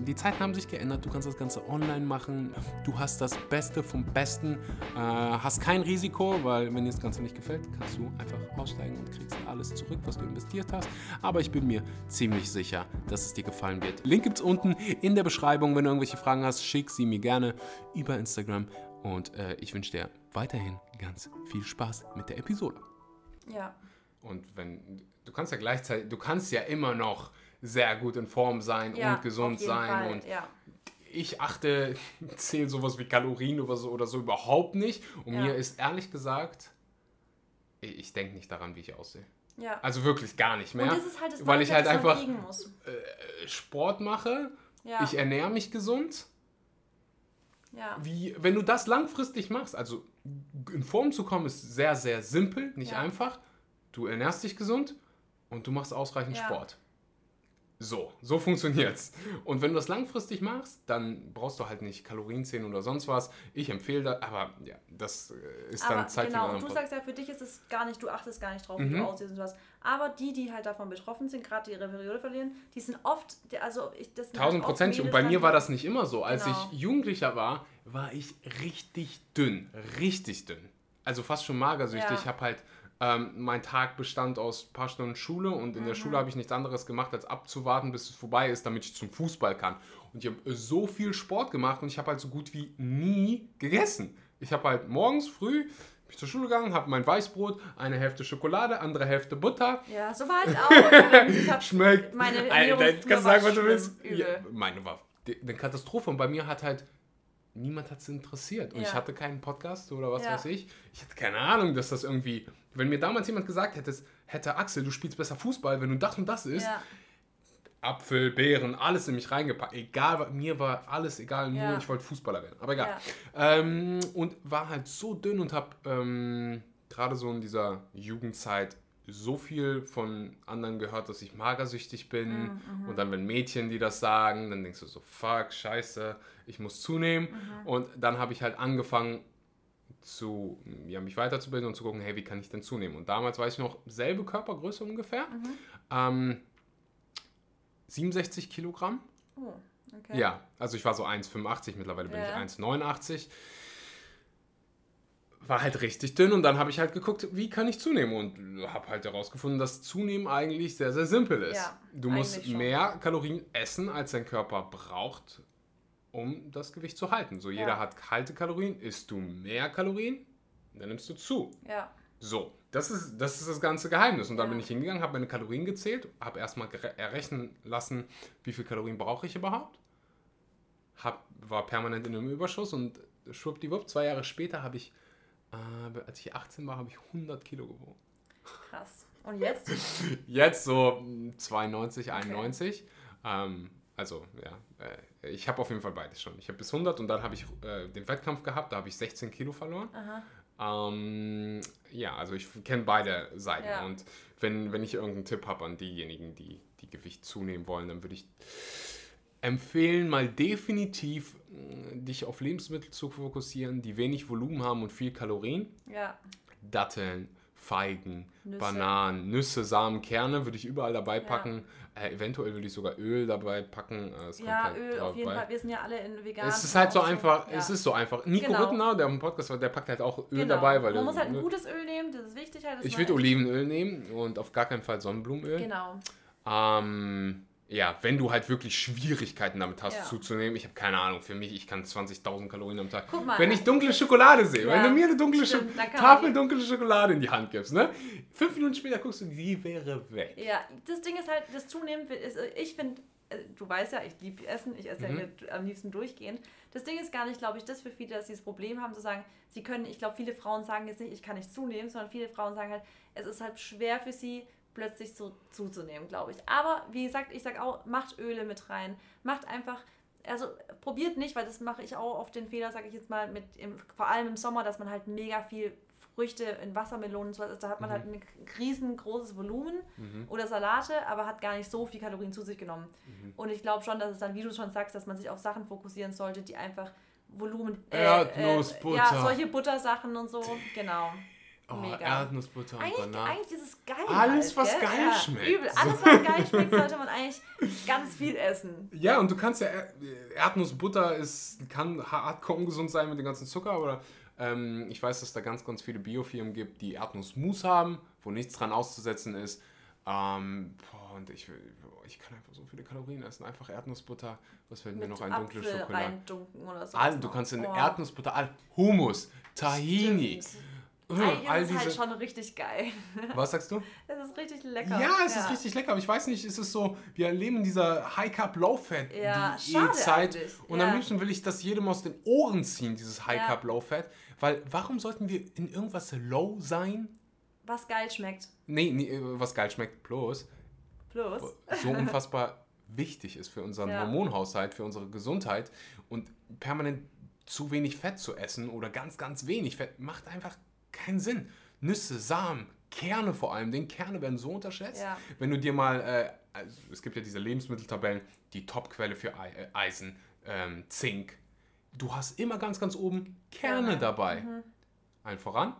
S1: die Zeiten haben sich geändert, du kannst das Ganze online machen, du hast das Beste vom Besten, äh, hast kein Risiko, weil wenn dir das Ganze nicht gefällt, kannst du einfach aussteigen und kriegst alles zurück, was du investiert hast. Aber ich bin mir ziemlich sicher, dass es dir gefallen wird. Link gibt es unten in der Beschreibung. Wenn du irgendwelche Fragen hast, schick sie mir gerne über Instagram und äh, ich wünsche dir weiterhin ganz viel Spaß mit der Episode. Ja. Und wenn du kannst ja gleichzeitig, du kannst ja immer noch sehr gut in Form sein ja, und gesund sein. Fall, und ja. ich achte, zähle sowas wie Kalorien oder so, oder so überhaupt nicht. Und ja. mir ist ehrlich gesagt, ich denke nicht daran, wie ich aussehe.
S2: Ja.
S1: Also wirklich gar nicht mehr.
S2: Und das ist halt das
S1: weil ich halt einfach äh, Sport mache, ich ernähre mich gesund.
S2: ja.
S1: Wie, wenn du das langfristig machst, also in Form zu kommen, ist sehr, sehr simpel, nicht einfach. Du ernährst dich gesund und du machst ausreichend
S2: Ja.
S1: Sport. So, so funktioniert's. Und wenn du das langfristig machst, dann brauchst du halt nicht Kalorien zählen oder sonst was. Ich empfehle das, aber ja, das äh, ist
S2: Aber
S1: dann Zeit
S2: genau,
S1: für
S2: und
S1: einen
S2: du
S1: anderen
S2: sagst ja, für dich ist es gar nicht, du achtest gar nicht drauf, wie
S1: Mhm.
S2: du aussiehst und was. Aber die, die halt davon betroffen sind, gerade die ihre Periode verlieren, die sind oft, also ich, das sind halt
S1: Tausend Prozent. Und
S2: Mädels
S1: bei mir war das nicht immer so. Als
S2: Genau.
S1: ich Jugendlicher war, war ich richtig dünn. Richtig dünn. Also fast schon magersüchtig.
S2: Ja.
S1: Ich habe halt, ähm, mein Tag bestand aus ein paar Stunden Schule und in der
S2: Mhm.
S1: Schule habe ich nichts anderes gemacht, als abzuwarten, bis es vorbei ist, damit ich zum Fußball kann. Und ich habe so viel Sport gemacht und ich habe halt so gut wie nie gegessen. Ich habe halt morgens früh bin ich zur Schule gegangen, habe mein Weißbrot, eine Hälfte Schokolade, andere Hälfte Butter,
S2: Ja, so war ich auch. ich
S1: schmeckt.
S2: meine
S1: Alter, kannst du sagen, was du willst. Ja, meine war eine Katastrophe. Und bei mir hat halt niemand hat es interessiert. Und ich
S2: Ja.
S1: hatte keinen Podcast oder was
S2: Ja.
S1: weiß ich. Ich hatte keine Ahnung, dass das irgendwie. Wenn mir damals jemand gesagt hätte, hätte Axel, du spielst besser Fußball, wenn du das und das isst,
S2: Ja,
S1: Apfel, Beeren, alles in mich reingepackt. Egal, mir war alles egal, nur
S2: Ja.
S1: ich wollte Fußballer werden. Aber egal.
S2: ja.
S1: Ähm, und war halt so dünn und habe ähm, gerade so in dieser Jugendzeit so viel von anderen gehört, dass ich magersüchtig bin.
S2: Mhm,
S1: Und dann, wenn Mädchen die das sagen, dann denkst du so, fuck, scheiße, ich muss zunehmen.
S2: Mhm.
S1: Und dann habe ich halt angefangen zu, ja, mich weiterzubilden und zu gucken, hey, wie kann ich denn zunehmen? Und damals weiß ich noch, selbe Körpergröße ungefähr.
S2: Mhm.
S1: Ähm, 67 Kilogramm.
S2: Oh, okay.
S1: Ja, also ich war so 1,85, mittlerweile bin
S2: Ja.
S1: ich 1,89. War halt richtig dünn und dann habe ich halt geguckt, wie kann ich zunehmen und habe halt herausgefunden, dass Zunehmen eigentlich sehr, sehr simpel ist.
S2: Ja,
S1: du musst mehr Kalorien essen, als dein Körper braucht, um das Gewicht zu halten. So, jeder
S2: Ja.
S1: hat kalte Kalorien, isst du mehr Kalorien, dann nimmst du zu.
S2: Ja,
S1: So, das ist, das ist das ganze Geheimnis. Und dann
S2: Ja.
S1: bin ich hingegangen, habe meine Kalorien gezählt, habe erstmal errechnen lassen, wie viel Kalorien brauche ich überhaupt. Hab, war permanent in einem Überschuss und schwuppdiwupp, zwei Jahre später habe ich, äh, als ich 18 war, habe ich 100 Kilo gewogen.
S2: krass. Und jetzt?
S1: Jetzt so mm, 92, 91. Ähm, also, ja, äh, ich habe auf jeden Fall beides schon. Ich habe bis 100 und dann habe ich äh, den Wettkampf gehabt, da habe ich 16 Kilo verloren. Ähm, ja, also ich kenne beide Seiten.
S2: Ja.
S1: Und wenn, wenn ich irgendeinen Tipp habe an diejenigen, die, die Gewicht zunehmen wollen, dann würde ich empfehlen, mal definitiv mh, dich auf Lebensmittel zu fokussieren, die wenig Volumen haben und viel Kalorien.
S2: Ja,
S1: Datteln, Feigen,
S2: Nüsse.
S1: Bananen, Nüsse, Samen, Kerne würde ich überall dabei packen. Äh, eventuell würde ich sogar Öl dabei packen. Äh,
S2: ja
S1: halt
S2: Öl auf jeden
S1: bei.
S2: Fall. Wir sind ja alle in vegan.
S1: Es ist halt so einfach,
S2: Ja.
S1: es ist so einfach. Nico
S2: Genau.
S1: Rittenau, der dem Podcast war, der packt halt auch Öl
S2: genau.
S1: dabei, weil
S2: Man muss halt ein
S1: ne?
S2: gutes Öl nehmen, das ist wichtig halt.
S1: Ich würde Olivenöl nehmen und auf gar keinen Fall Sonnenblumenöl.
S2: Genau.
S1: Ähm, ja, wenn du halt wirklich Schwierigkeiten damit hast
S2: Ja.
S1: zuzunehmen, ich habe keine Ahnung, für mich, ich kann 20.000 Kalorien am Tag.
S2: Guck mal.
S1: wenn ich dunkle Schokolade sehe,
S2: Ja,
S1: wenn du mir eine dunkle
S2: stimmt, kann
S1: Tafel dunkle Schokolade in die Hand gibst, ne? Fünf Minuten später guckst du, die wäre weg.
S2: Ja, das Ding ist halt, das Zunehmen, ist, ich finde, äh, du weißt ja, ich liebe Essen, ich esse
S1: Mhm.
S2: ja am liebsten durchgehend. Das Ding ist gar nicht, glaube ich, das für viele, dass sie das Problem haben, zu sagen, sie können, ich glaube, viele Frauen sagen jetzt nicht, ich kann nicht zunehmen, sondern viele Frauen sagen halt, es ist halt schwer für sie, plötzlich so zuzunehmen, glaube ich. Aber wie gesagt, ich sage auch, macht Öle mit rein, macht einfach, also probiert nicht, weil das mache ich auch oft den Fehler, sage ich jetzt mal, mit im, vor allem im Sommer, dass man halt mega viel Früchte in Wassermelonen und so weiter, da hat man halt ein riesengroßes Volumen oder Salate, aber hat gar nicht so viel Kalorien zu sich genommen. Und ich glaube schon, dass es dann, wie du schon sagst, dass man sich auf Sachen fokussieren sollte, die einfach Volumen.
S1: Erdnussbutter.
S2: ja, solche Buttersachen und so, genau.
S1: Oh,
S2: Mega.
S1: Erdnussbutter und
S2: Eigentlich,
S1: Bananen.
S2: eigentlich ist es geil.
S1: Alles,
S2: halt,
S1: was
S2: gell?
S1: geil
S2: ja,
S1: schmeckt.
S2: Übel. Alles, was geil schmeckt, sollte man eigentlich ganz viel essen.
S1: Ja, und du kannst ja, Er- Erdnussbutter ist, kann hardcore ungesund sein mit dem ganzen Zucker, aber ähm, ich weiß, dass da ganz, ganz viele Biofirmen gibt, die Erdnussmus haben, wo nichts dran auszusetzen ist. Ähm, boah, und ich, ich kann einfach so viele Kalorien essen. Einfach Erdnussbutter, was fällt mir noch ein, dunkle Schokolade.
S2: reindunken oder so.
S1: All, du kannst in
S2: Oh,
S1: Erdnussbutter, Hummus, Tahini,
S2: stimmt.
S1: Äh,
S2: Eigentlich
S1: all
S2: ist halt
S1: diese...
S2: schon richtig geil.
S1: Was sagst du?
S2: Es ist richtig lecker.
S1: Ja, es ist richtig lecker, aber ich weiß nicht, ist es so, wir leben in dieser High-Carb, Low-Fat
S2: Ja, schade
S1: Zeit
S2: eigentlich,
S1: und
S2: ja.
S1: am liebsten will ich das jedem aus den Ohren ziehen, dieses High-Carb, Low-Fat, weil warum sollten wir in irgendwas low sein,
S2: Was geil schmeckt.
S1: Nee, nee äh, was geil schmeckt, bloß
S2: Plus.
S1: so unfassbar wichtig ist für unseren
S2: Ja.
S1: Hormonhaushalt, für unsere Gesundheit und permanent zu wenig Fett zu essen oder ganz, ganz wenig Fett macht einfach keinen Sinn. Nüsse, Samen, Kerne vor allem, den Kerne werden so unterschätzt.
S2: Ja.
S1: Wenn du dir mal, äh, also es gibt ja diese Lebensmitteltabellen, die Topquelle für äh, Eisen, ähm, Zink. Du hast immer ganz, ganz oben Kerne
S2: Kerne.
S1: dabei. Allen voran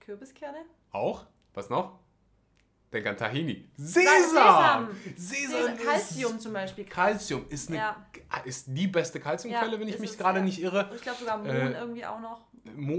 S2: Kürbiskerne?
S1: auch, was noch? Denk an Tahini.
S2: Sesam.
S1: Sesam!
S2: Sesam. Calcium zum Beispiel.
S1: Calcium ist, eine,
S2: Ja.
S1: ist die beste Calciumquelle,
S2: Ja,
S1: wenn ich mich gerade nicht irre.
S2: Ich glaube sogar Mohn
S1: Äh,
S2: irgendwie auch noch.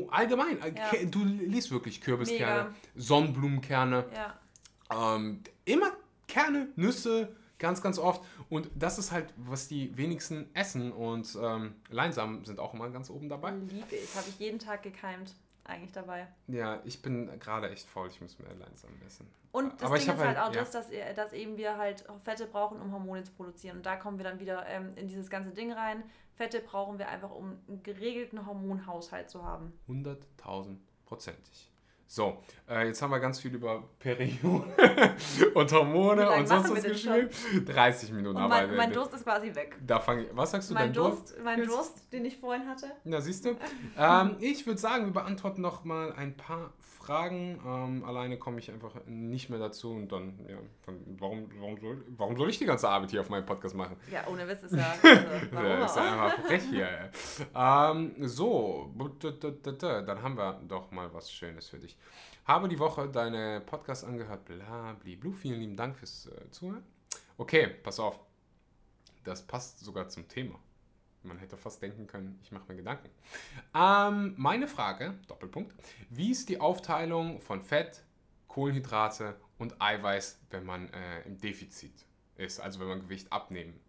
S1: Allgemein, äh,
S2: Ja.
S1: Du liest wirklich Kürbiskerne,
S2: Mega.
S1: Sonnenblumenkerne,
S2: Ja.
S1: ähm, immer Kerne, Nüsse, ganz, ganz oft. Und das ist halt, was die wenigsten essen. Und ähm, Leinsamen sind auch immer ganz oben dabei.
S2: Liebe ich. Habe ich jeden Tag gekeimt. Eigentlich dabei.
S1: Ja, ich bin gerade echt faul, ich muss mehr Leinsamen essen.
S2: Und das
S1: Aber
S2: Ding ist halt,
S1: halt-
S2: auch
S1: ja.
S2: das, dass, dass eben wir halt Fette brauchen, um Hormone zu produzieren. Und da kommen wir dann wieder ähm, in dieses ganze Ding rein. Fette brauchen wir einfach, um einen geregelten Hormonhaushalt zu haben.
S1: 100.000 prozentig. So, äh, jetzt haben wir ganz viel über Perioden und Hormone und sonst was gespielt. 30 Minuten,
S2: Und mein, mein Durst ist quasi weg.
S1: da fange. Was sagst du,
S2: Mein
S1: Durst?
S2: Durst, mein Durst, den ich vorhin hatte.
S1: Na, siehst du? ähm, ich würde sagen, wir beantworten noch mal ein paar Fragen. Ähm, alleine komme ich einfach nicht mehr dazu und dann, ja, dann, warum, warum, soll, warum soll ich die ganze Arbeit hier auf meinem Podcast machen?
S2: Ja, ohne Witz ist ja. Also, warum
S1: Ja, ist ja einfach frech hier. ey. ähm, so, dann haben wir doch mal was Schönes für dich. Habe die Woche deine Podcast angehört, bla, blu. Vielen lieben Dank fürs äh, Zuhören. Okay, pass auf. Das passt sogar zum Thema. Man hätte fast denken können, ich mache mir Gedanken. Ähm, meine Frage, Doppelpunkt, wie ist die Aufteilung von Fett, Kohlenhydrate und Eiweiß, wenn man äh, im Defizit ist, also wenn man Gewicht abnehmen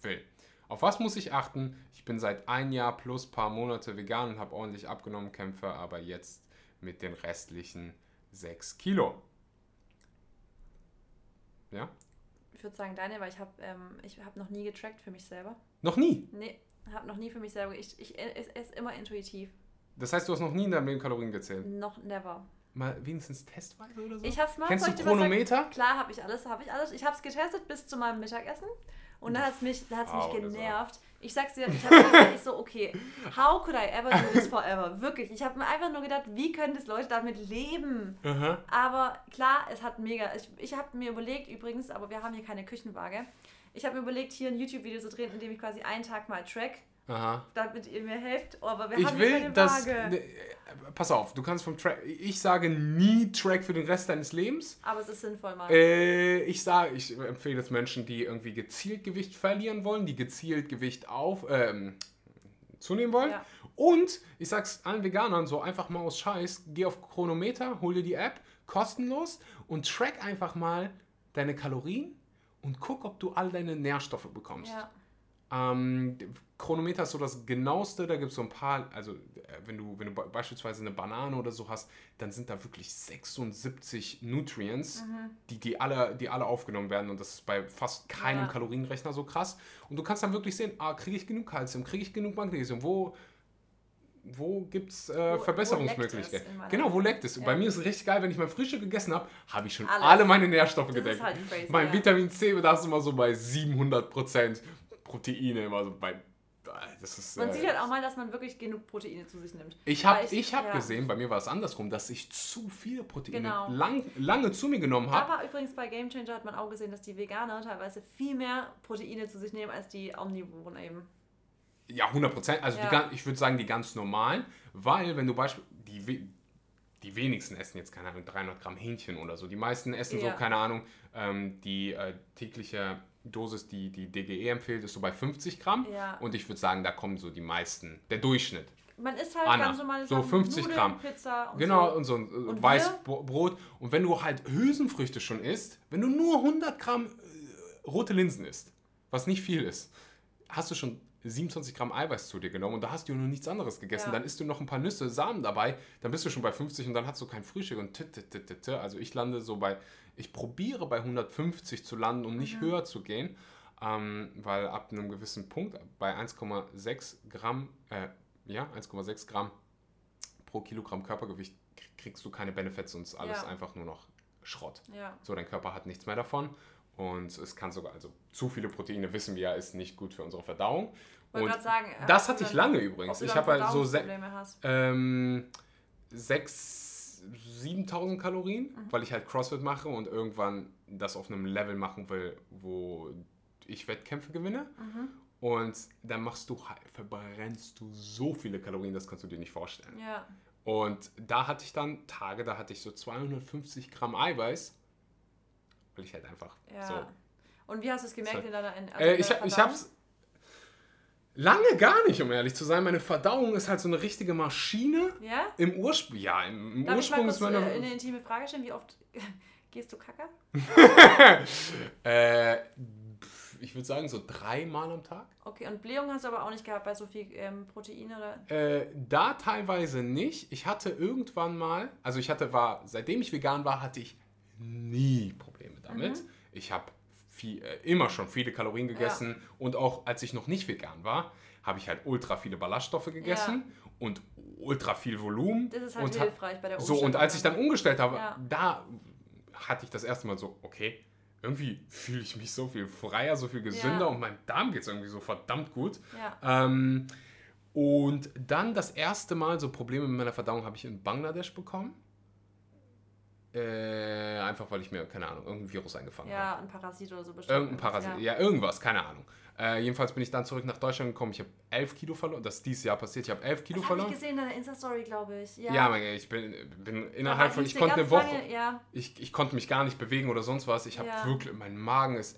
S1: will. Auf was muss ich achten? Ich bin seit ein Jahr plus paar Monate vegan und habe ordentlich abgenommen, kämpfe aber jetzt mit den restlichen 6 Kilo. Ja?
S2: Ich würde sagen deine, weil ich habe ähm, hab noch nie getrackt für mich selber.
S1: Noch nie.
S2: Nee, habe noch nie für mich selber. Ich, ich esse esse immer intuitiv.
S1: Das heißt, du hast noch nie in deinem Leben Kalorien gezählt.
S2: Noch never.
S1: Mal wenigstens testweise oder so?
S2: Ich hab's mal.
S1: Kennst du
S2: ich was sagen?
S1: Chronometer?
S2: Klar, habe ich alles, habe ich alles. Ich habe es getestet bis zu meinem Mittagessen und da hat es mich, da hat's mich
S1: Sau.
S2: genervt. Ich sag's dir, ich habe ich so, okay, how could I ever do this forever? Wirklich, ich habe mir einfach nur gedacht, wie können das Leute damit leben?
S1: Aha.
S2: Aber klar, es hat mega. Ich, ich habe mir überlegt, übrigens, aber wir haben hier keine Küchenwaage. Ich habe mir überlegt, hier ein YouTube-Video zu drehen, in dem ich quasi einen Tag mal track,
S1: Aha.
S2: damit ihr mir helft. Oh, aber wir
S1: Ich
S2: haben
S1: will,
S2: keine
S1: dass. Ne, äh, Pass auf, du kannst vom Track. Ich sage nie Track für den Rest deines Lebens.
S2: Aber es ist sinnvoll mal.
S1: Äh, ich sage, ich empfehle es Menschen, die irgendwie gezielt Gewicht verlieren wollen, die gezielt Gewicht auf, ähm, zunehmen wollen.
S2: Ja.
S1: Und ich sag's allen Veganern so einfach mal aus Scheiß, geh auf Chronometer, hol dir die App, kostenlos und track einfach mal deine Kalorien und guck, ob du all deine Nährstoffe bekommst.
S2: ja.
S1: Ähm, Chronometer ist so das genaueste, da gibt es so ein paar, also äh, wenn du, wenn du be- beispielsweise eine Banane oder so hast, dann sind da wirklich 76 Nutrients,
S2: Mhm.
S1: die, die, alle, die alle aufgenommen werden und das ist bei fast keinem
S2: Ja.
S1: Kalorienrechner so krass. Und du kannst dann wirklich sehen, ah, kriege ich genug Kalzium, kriege ich genug Magnesium, wo, wo gibt es äh, Verbesserungsmöglichkeiten?
S2: es in meiner
S1: genau, wo leckt es? Und Bei
S2: Ja.
S1: mir ist es richtig geil, wenn ich mein Frühstück gegessen habe, habe ich schon
S2: Alles.
S1: alle meine Nährstoffe
S2: Das
S1: gedeckt.
S2: halt crazy.
S1: Mein
S2: ja.
S1: Vitamin C-Bedarf ist immer so bei 700%. Proteine immer so bei. Das ist,
S2: Man
S1: äh,
S2: sieht halt auch mal, dass man wirklich genug Proteine zu sich nimmt.
S1: ich habe
S2: Weil
S1: ich hab
S2: ja.
S1: gesehen, bei mir war es andersrum, dass ich zu viele Proteine
S2: Genau.
S1: lang, lange zu mir genommen habe.
S2: Aber übrigens bei Game Changer hat man auch gesehen, dass die Veganer teilweise viel mehr Proteine zu sich nehmen als die Omnivoren eben.
S1: Ja, 100%. Also
S2: Ja.
S1: die, ich würde sagen, die ganz normalen, weil wenn du beispielsweise. Die, die wenigsten essen jetzt, keine Ahnung, 300 Gramm Hähnchen oder so. Die meisten essen
S2: Ja.
S1: so, keine Ahnung, ähm, die äh, tägliche Dosis, die die DGE empfiehlt, ist so bei 50 Gramm.
S2: Ja.
S1: Und ich würde sagen, da kommen so die meisten. Der Durchschnitt.
S2: Man isst halt
S1: Anna,
S2: ganz normale
S1: so
S2: Sachen,
S1: 50
S2: Nudeln,
S1: Gramm.
S2: Pizza und
S1: Genau,
S2: so.
S1: und so ein äh,
S2: Und
S1: Weißbrot. Und wenn du halt Hülsenfrüchte schon isst, wenn du nur 100 Gramm äh, rote Linsen isst, was nicht viel ist, hast du schon 27 Gramm Eiweiß zu dir genommen und da hast du nur nichts anderes gegessen.
S2: Ja.
S1: Dann isst du noch ein paar Nüsse, Samen dabei, dann bist du schon bei 50 und dann hast du kein Frühstück und tit, tit, tit, tit. Also ich lande so bei, ich probiere bei 150 zu landen, um
S2: Mhm.
S1: nicht höher zu gehen, ähm, weil ab einem gewissen Punkt, bei 1,6 Gramm, äh, ja, 1,6 Gramm pro Kilogramm Körpergewicht kriegst du keine Benefits und ist alles
S2: Ja.
S1: einfach nur noch Schrott.
S2: Ja.
S1: So, dein Körper hat nichts mehr davon. Und es kann sogar, also zu viele Proteine wissen wir ja, ist nicht gut für unsere Verdauung.
S2: Wollte
S1: Und
S2: sagen, äh,
S1: das hatte ich lange übrigens. Ich habe halt so se- ähm, 6.000, 7.000 Kalorien,
S2: Mhm.
S1: weil ich halt CrossFit mache und irgendwann das auf einem Level machen will, wo ich Wettkämpfe gewinne.
S2: Mhm.
S1: Und dann machst du, verbrennst du so viele Kalorien, das kannst du dir nicht vorstellen.
S2: Ja.
S1: Und da hatte ich dann Tage, da hatte ich so 250 Gramm Eiweiß, weil ich halt einfach
S2: Ja.
S1: so
S2: Und wie hast du es gemerkt
S1: So.
S2: in deiner in, also
S1: äh, ich, ich hab's lange gar nicht, um ehrlich zu sein. Meine Verdauung ist halt so eine richtige Maschine.
S2: Ja?
S1: Im Ursprung, ja, im, im
S2: Darf ich mal
S1: Ursprung
S2: kurz
S1: ist meine.
S2: äh, eine intime Frage stellen? Wie oft gehst du kacker?
S1: äh, ich würde sagen so dreimal am Tag.
S2: Okay, und Blähung hast du aber auch nicht gehabt bei so viel ähm, Protein oder?
S1: Äh, da teilweise nicht. Ich hatte irgendwann mal, also ich hatte, war, seitdem ich vegan war, hatte ich nie Probleme damit.
S2: Mhm.
S1: Ich habe viel, äh, immer schon viele Kalorien gegessen und auch als ich noch nicht vegan war, habe ich halt ultra viele Ballaststoffe gegessen und ultra viel Volumen.
S2: Das ist halt hilfreich bei der
S1: So, und als ich dann umgestellt habe,
S2: Ja.
S1: da hatte ich das erste Mal so, okay, irgendwie fühle ich mich so viel freier, so viel gesünder
S2: Ja.
S1: und meinem Darm geht es irgendwie so verdammt gut.
S2: Ja.
S1: Ähm, und dann das erste Mal so Probleme mit meiner Verdauung habe ich in Bangladesch bekommen. Äh, einfach weil ich mir, keine Ahnung, irgendein Virus eingefangen habe.
S2: Ja, ein Parasit oder so bestimmt.
S1: Irgendein Parasit, ja. irgendwas, keine Ahnung. Äh, jedenfalls bin ich dann zurück nach Deutschland gekommen. Ich habe 11 Kilo verloren. Das ist dieses Jahr passiert. Ich habe 11 Kilo
S2: Das habe ich
S1: verloren.
S2: gesehen in der Insta-Story, glaube ich. Ja,
S1: Ja, mein, ich bin, bin innerhalb von, ich konnte eine Woche,
S2: Lange, ja,
S1: ich, ich konnte mich gar nicht bewegen oder sonst was. Ich habe
S2: Ja.
S1: wirklich, mein Magen ist,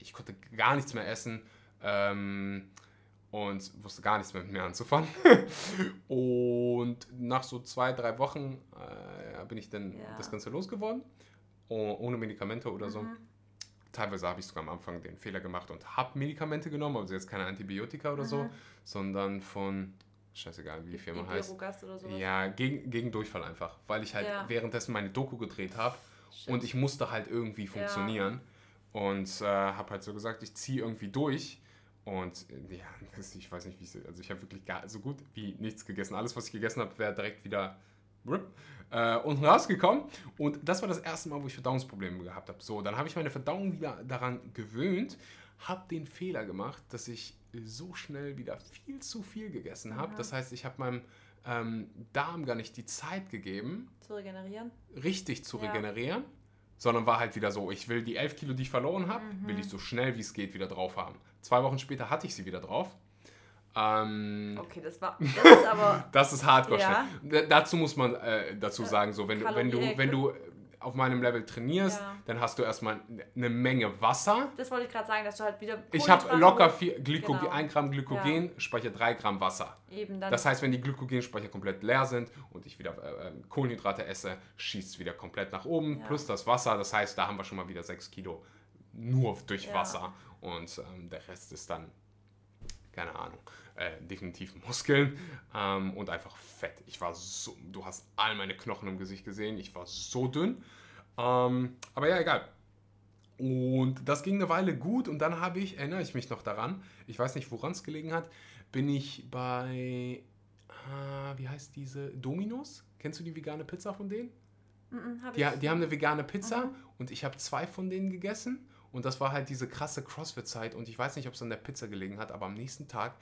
S1: ich konnte gar nichts mehr essen ähm, und wusste gar nichts mehr mit mir anzufangen. und nach so zwei, drei Wochen äh, bin ich dann
S2: Ja.
S1: das Ganze losgeworden, oh, ohne Medikamente oder so.
S2: Mhm.
S1: Teilweise habe ich sogar am Anfang den Fehler gemacht und habe Medikamente genommen, also jetzt keine Antibiotika oder so,
S2: Mhm.
S1: sondern von, scheißegal wie die Firma heißt.
S2: Oder sowas.
S1: Ja, gegen, gegen Durchfall einfach, weil ich halt
S2: Ja.
S1: währenddessen meine Doku gedreht habe und ich musste halt irgendwie funktionieren und äh, habe halt so gesagt, ich ziehe irgendwie durch und äh, ja, ich weiß nicht, wie es also ich habe wirklich gar so gut wie nichts gegessen. Alles, was ich gegessen habe, wäre direkt wieder äh, unten rausgekommen und das war das erste Mal, wo ich Verdauungsprobleme gehabt habe. So, dann habe ich meine Verdauung wieder daran gewöhnt, habe den Fehler gemacht, dass ich so schnell wieder viel zu viel gegessen habe.
S2: Mhm.
S1: Das heißt, ich habe meinem ähm, Darm gar nicht die Zeit gegeben,
S2: Zu regenerieren.
S1: richtig zu
S2: Ja.
S1: regenerieren, sondern war halt wieder so, ich will die 11 Kilo, die ich verloren habe,
S2: Mhm.
S1: will ich so schnell wie es geht wieder drauf haben. Zwei Wochen später hatte ich sie wieder drauf. Ähm,
S2: Okay, das war. Das ist aber.
S1: das ist hardcore
S2: Ja.
S1: schnell. Dazu muss man äh, dazu
S2: Ja,
S1: sagen, so wenn du, wenn du, wenn du auf meinem Level trainierst,
S2: Ja.
S1: dann hast du erstmal eine Menge Wasser.
S2: Das wollte ich gerade sagen, dass du halt wieder.
S1: Ich habe locker vier Glykogen,
S2: Genau.
S1: 1 Gramm Glykogen, speichert 3 Gramm Wasser.
S2: Eben dann.
S1: Das heißt, wenn die Glykogenspeicher komplett leer sind und ich wieder äh, äh, Kohlenhydrate esse, schießt es wieder komplett nach oben.
S2: Ja.
S1: Plus das Wasser. Das heißt, da haben wir schon mal wieder 6 Kilo nur durch
S2: Ja.
S1: Wasser. Und ähm, der Rest ist dann, keine Ahnung, äh, definitiv Muskeln ähm, und einfach Fett. Ich war so, du hast all meine Knochen im Gesicht gesehen. Ich war so dünn. Ähm, aber ja, egal. Und das ging eine Weile gut und dann habe ich, erinnere ich mich noch daran, ich weiß nicht, woran es gelegen hat, bin ich bei, ah, wie heißt diese, Dominos? Kennst du die vegane Pizza von denen?
S2: Mhm, hab
S1: Die,
S2: ich.
S1: die haben eine vegane Pizza
S2: Mhm.
S1: und ich habe zwei von denen gegessen und das war halt diese krasse Crossfit-Zeit und ich weiß nicht, ob es an der Pizza gelegen hat, aber am nächsten Tag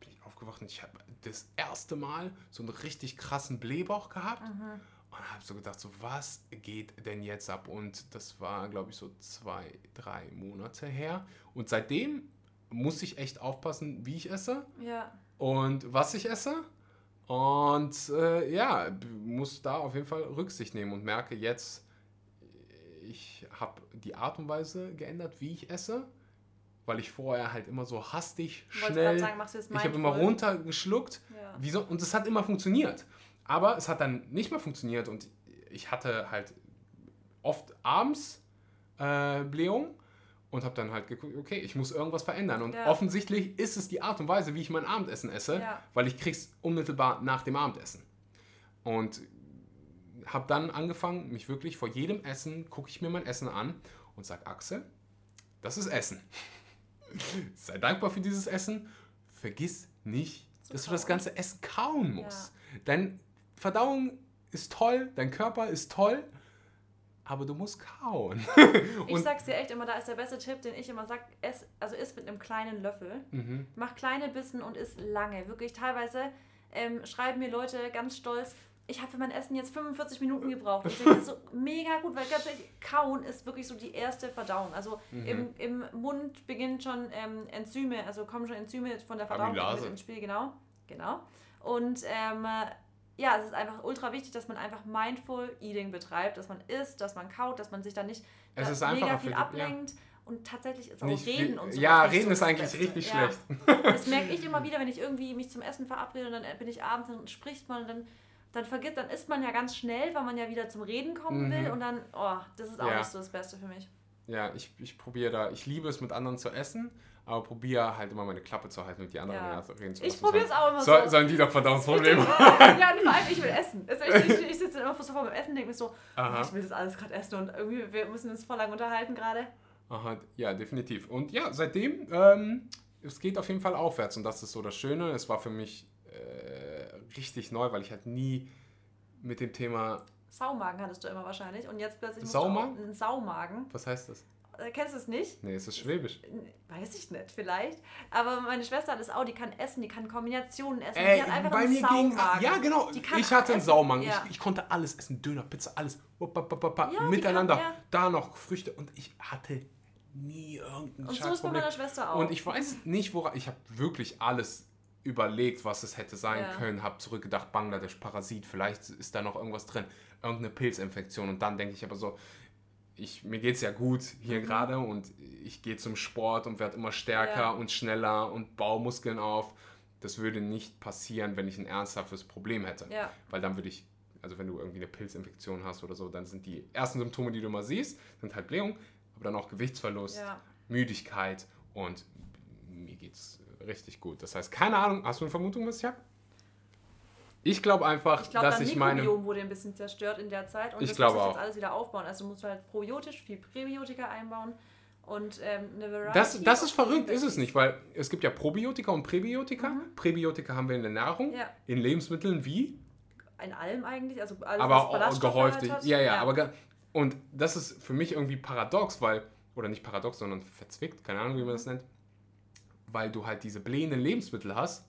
S1: bin ich aufgewacht und ich habe das erste Mal so einen richtig krassen Blähbauch gehabt
S2: Mhm.
S1: und habe so gedacht, so was geht denn jetzt ab? Und das war, glaube ich, so zwei, drei Monate her. Und seitdem muss ich echt aufpassen, wie ich esse
S2: Ja.
S1: und was ich esse. Und äh, ja, muss da auf jeden Fall Rücksicht nehmen und merke jetzt, ich habe die Art und Weise geändert, wie ich esse, weil ich vorher halt immer so hastig, schnell,
S2: sagen,
S1: ich habe immer runtergeschluckt
S2: Ja.
S1: Wieso? Und es hat immer funktioniert. Aber es hat dann nicht mehr funktioniert und ich hatte halt oft abends äh, Blähung und habe dann halt geguckt, okay, ich muss irgendwas verändern. Und
S2: Ja.
S1: offensichtlich ist es die Art und Weise, wie ich mein Abendessen esse,
S2: Ja.
S1: weil ich krieg's unmittelbar nach dem Abendessen. Und habe dann angefangen, mich wirklich vor jedem Essen, gucke ich mir mein Essen an und sage, Axel, das ist Essen. Sei dankbar für dieses Essen. Vergiss nicht,
S2: Zu
S1: dass du das
S2: kauen.
S1: ganze Essen kauen musst. Deine Verdauung ist toll, dein Körper ist toll, aber du musst kauen.
S2: ich sag's dir echt immer, da ist der beste Tipp, den ich immer sag, ess, also isst mit einem kleinen Löffel,
S1: Mhm.
S2: mach kleine Bissen und isst lange. Wirklich, teilweise ähm, schreiben mir Leute ganz stolz, ich habe für mein Essen jetzt 45 Minuten gebraucht. Ich finde das so mega gut, weil ganz ehrlich, kauen ist wirklich so die erste Verdauung. Also
S1: Mhm.
S2: im, im Mund beginnen schon ähm, Enzyme, also kommen schon Enzyme von der Verdauung mit ins Spiel, genau. Genau. Und ähm, ja, es ist einfach ultra wichtig, dass man einfach mindful eating betreibt, dass man isst, dass man kaut, dass man sich da nicht
S1: Es ist
S2: mega viel
S1: dich, ja.
S2: ablenkt. Und tatsächlich ist auch
S1: Nicht
S2: Reden und so.
S1: ja, Reden ist eigentlich richtig schlecht.
S2: Das merke ich immer wieder, wenn ich irgendwie mich zum Essen verabrede und dann bin ich abends und spricht man und dann, dann vergisst, dann isst man ja ganz schnell, weil man ja wieder zum Reden kommen
S1: Mhm.
S2: will und dann, oh, das ist auch
S1: Ja.
S2: nicht so das Beste für mich.
S1: Ja, ich, ich probiere da, ich liebe es mit anderen zu essen, aber probiere halt immer meine Klappe zu halten und die anderen
S2: Ja.
S1: reden zu
S2: Ich
S1: lassen.
S2: probiere es auch immer
S1: Soll,
S2: so.
S1: Sollen die doch Verdauungsprobleme
S2: Ich
S1: haben?
S2: ja, und vor allem, ich will essen. Ich, ich, ich sitze immer so vor meinem Essen und denke mir so, oh,
S1: Aha.
S2: ich will das alles gerade essen und irgendwie, wir müssen uns voll lang unterhalten gerade.
S1: Aha, ja, definitiv. Und ja, seitdem, ähm, es geht auf jeden Fall aufwärts und das ist so das Schöne. Es war für mich äh, richtig neu, weil ich halt nie mit dem Thema,
S2: Saumagen hattest du immer wahrscheinlich und jetzt plötzlich
S1: Saumagen?
S2: einen Saumagen.
S1: was heißt das?
S2: Äh, kennst du es nicht?
S1: Nee, es ist Schwäbisch.
S2: Weiß ich nicht, vielleicht. Aber meine Schwester hat es auch, die kann essen, die kann Kombinationen essen.
S1: Ey,
S2: die hat einfach
S1: bei
S2: einen
S1: mir ging, ja genau, ich hatte einen Saumagen.
S2: ja.
S1: Ich, ich konnte alles essen, Döner, Pizza, alles. Upp, upp, upp,
S2: Ja,
S1: miteinander.
S2: kann- ja.
S1: Da noch Früchte und ich hatte nie irgendein
S2: Und so ist bei meiner Schwester auch.
S1: Und ich weiß nicht, woran. Ich habe wirklich alles überlegt, was es hätte sein
S2: Ja.
S1: können. Habe zurückgedacht, Bangladesch, Parasit, vielleicht ist da noch irgendwas drin. Irgendeine Pilzinfektion. Und dann denke ich aber so, ich, mir geht es ja gut hier
S2: Mhm.
S1: gerade und ich gehe zum Sport und werde immer stärker
S2: Ja.
S1: und schneller und baue Muskeln auf. Das würde nicht passieren, wenn ich ein ernsthaftes Problem hätte.
S2: Ja.
S1: Weil dann würde ich, also wenn du irgendwie eine Pilzinfektion hast oder so, dann sind die ersten Symptome, die du mal siehst, sind halt Blähung, aber dann auch Gewichtsverlust. Müdigkeit und mir geht's richtig gut. Das heißt, keine Ahnung, hast du eine Vermutung, was ich habe? Ich glaube einfach,
S2: Ich glaube,
S1: dass ich meine.
S2: Mikrobiom wurde ein bisschen zerstört in der Zeit und
S1: Ich
S2: das muss jetzt alles wieder aufbauen. Also du musst halt probiotisch, viel Präbiotika einbauen und ähm, eine Variety.
S1: Das, das ist verrückt, ist es nicht, weil es gibt ja Probiotika und Präbiotika.
S2: Mhm.
S1: Präbiotika haben wir in der Nahrung,
S2: Ja.
S1: in Lebensmitteln wie,
S2: In allem eigentlich, also alles,
S1: aber
S2: was
S1: gehäuft.
S2: halt hat.
S1: Ja, ja, aber ge- und das ist für mich irgendwie paradox, weil, oder nicht paradox, sondern verzwickt, keine Ahnung, wie man das nennt, weil du halt diese blähenden Lebensmittel hast,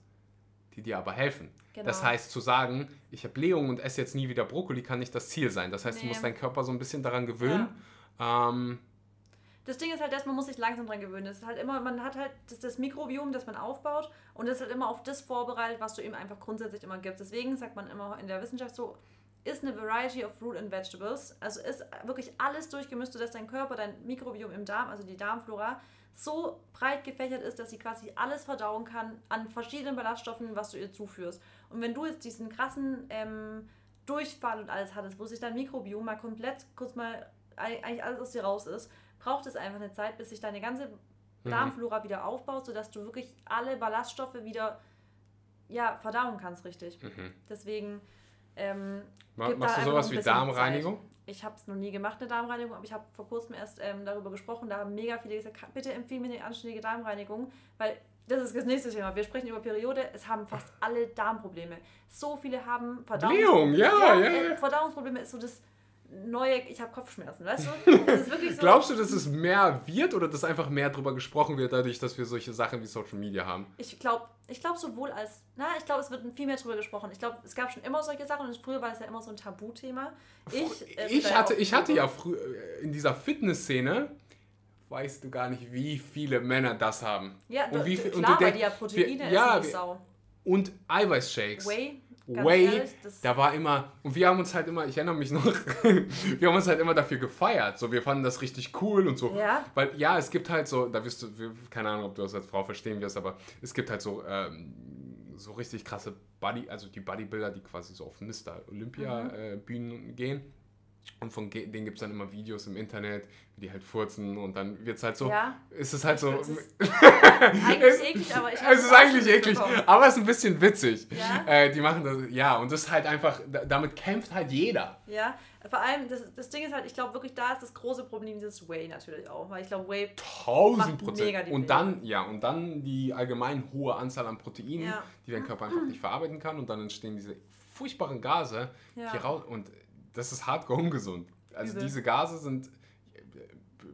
S1: die dir aber helfen.
S2: Genau.
S1: Das heißt, zu sagen, ich habe Blähung und esse jetzt nie wieder Brokkoli, kann nicht das Ziel sein. Das heißt, du
S2: Nee.
S1: musst deinen Körper so ein bisschen daran gewöhnen. Ähm,
S2: Das Ding ist halt, dass man muss sich langsam dran gewöhnen. Das ist halt immer, man hat halt das, das Mikrobiom, das man aufbaut und das ist halt immer auf das vorbereitet, was du ihm einfach grundsätzlich immer gibst. Deswegen sagt man immer in der Wissenschaft so, ist eine Variety of Fruit and Vegetables. Also ist wirklich alles durchgemischt, sodass dein Körper, dein Mikrobiom im Darm, also die Darmflora, so breit gefächert ist, dass sie quasi alles verdauen kann an verschiedenen Ballaststoffen, was du ihr zuführst. Und wenn du jetzt diesen krassen ähm, Durchfall und alles hattest, wo sich dein Mikrobiom mal komplett kurz mal eigentlich alles aus dir raus ist, braucht es einfach eine Zeit, bis sich deine ganze
S1: Mhm.
S2: Darmflora wieder aufbaut, sodass du wirklich alle Ballaststoffe wieder ja, verdauen kannst, richtig.
S1: mhm.
S2: Deswegen ähm,
S1: Ma- Machst du sowas wie Darmreinigung?
S2: Ich habe es noch nie gemacht, eine Darmreinigung, aber ich habe vor kurzem erst ähm, darüber gesprochen. Da haben mega viele gesagt, "Ka- bitte empfehle mir eine anständige Darmreinigung, weil das ist das nächste Thema. Wir sprechen über Periode. Es haben fast alle Darmprobleme. So viele haben
S1: Blähung, ja, ja,
S2: äh,
S1: ja.
S2: Verdauungsprobleme ist so das neue, ich habe Kopfschmerzen, weißt du? So.
S1: Glaubst du, dass es mehr wird oder dass einfach mehr drüber gesprochen wird, dadurch, dass wir solche Sachen wie Social Media haben?
S2: Ich glaube, ich glaube sowohl als, na, ich glaube, es wird viel mehr drüber gesprochen. Ich glaube, es gab schon immer solche Sachen und früher war es ja immer so ein Tabuthema. Ich, äh,
S1: Ich hatte, ich hatte ja früher in dieser Fitnessszene, weißt du gar nicht, wie viele Männer das haben.
S2: Ja,
S1: und wie viel- und
S2: klar,
S1: du
S2: weil
S1: denk-
S2: die ja Proteine
S1: wir- ja,
S2: essen, die Sau.
S1: Und Eiweißshakes.
S2: Whey,
S1: Whey,
S2: ehrlich,
S1: da war immer, und wir haben uns halt immer, ich erinnere mich noch, wir haben uns halt immer dafür gefeiert. So, wir fanden das richtig cool und so.
S2: Ja.
S1: Weil ja, es gibt halt so, da wirst du, keine Ahnung, ob du das als Frau verstehen wirst, aber es gibt halt so, ähm, so richtig krasse Body, also die Bodybuilder, die quasi so auf Mr. Olympia
S2: Mhm.
S1: äh, gehen. Und von denen gibt es dann immer Videos im Internet, wie die halt furzen und dann wird es halt so,
S2: Ja.
S1: ist es halt so,
S2: Es ist eigentlich eklig, aber ich
S1: es ist eigentlich eklig, aber es ist ein bisschen witzig.
S2: Ja.
S1: Äh, die machen das, ja, und das ist halt einfach, da- damit kämpft halt jeder.
S2: Ja, Vor allem, das, das Ding ist halt, ich glaube wirklich, da ist das große Problem dieses Whey natürlich auch. Weil ich glaube, Whey.
S1: 1000 Prozent. Und dann, ja, und dann die allgemein hohe Anzahl an Proteinen,
S2: Ja.
S1: die dein Körper einfach nicht verarbeiten kann. Und dann entstehen diese furchtbaren Gase
S2: Ja.
S1: hier raus. Und das ist hardcore ungesund. Also
S2: Übel.
S1: diese Gase sind.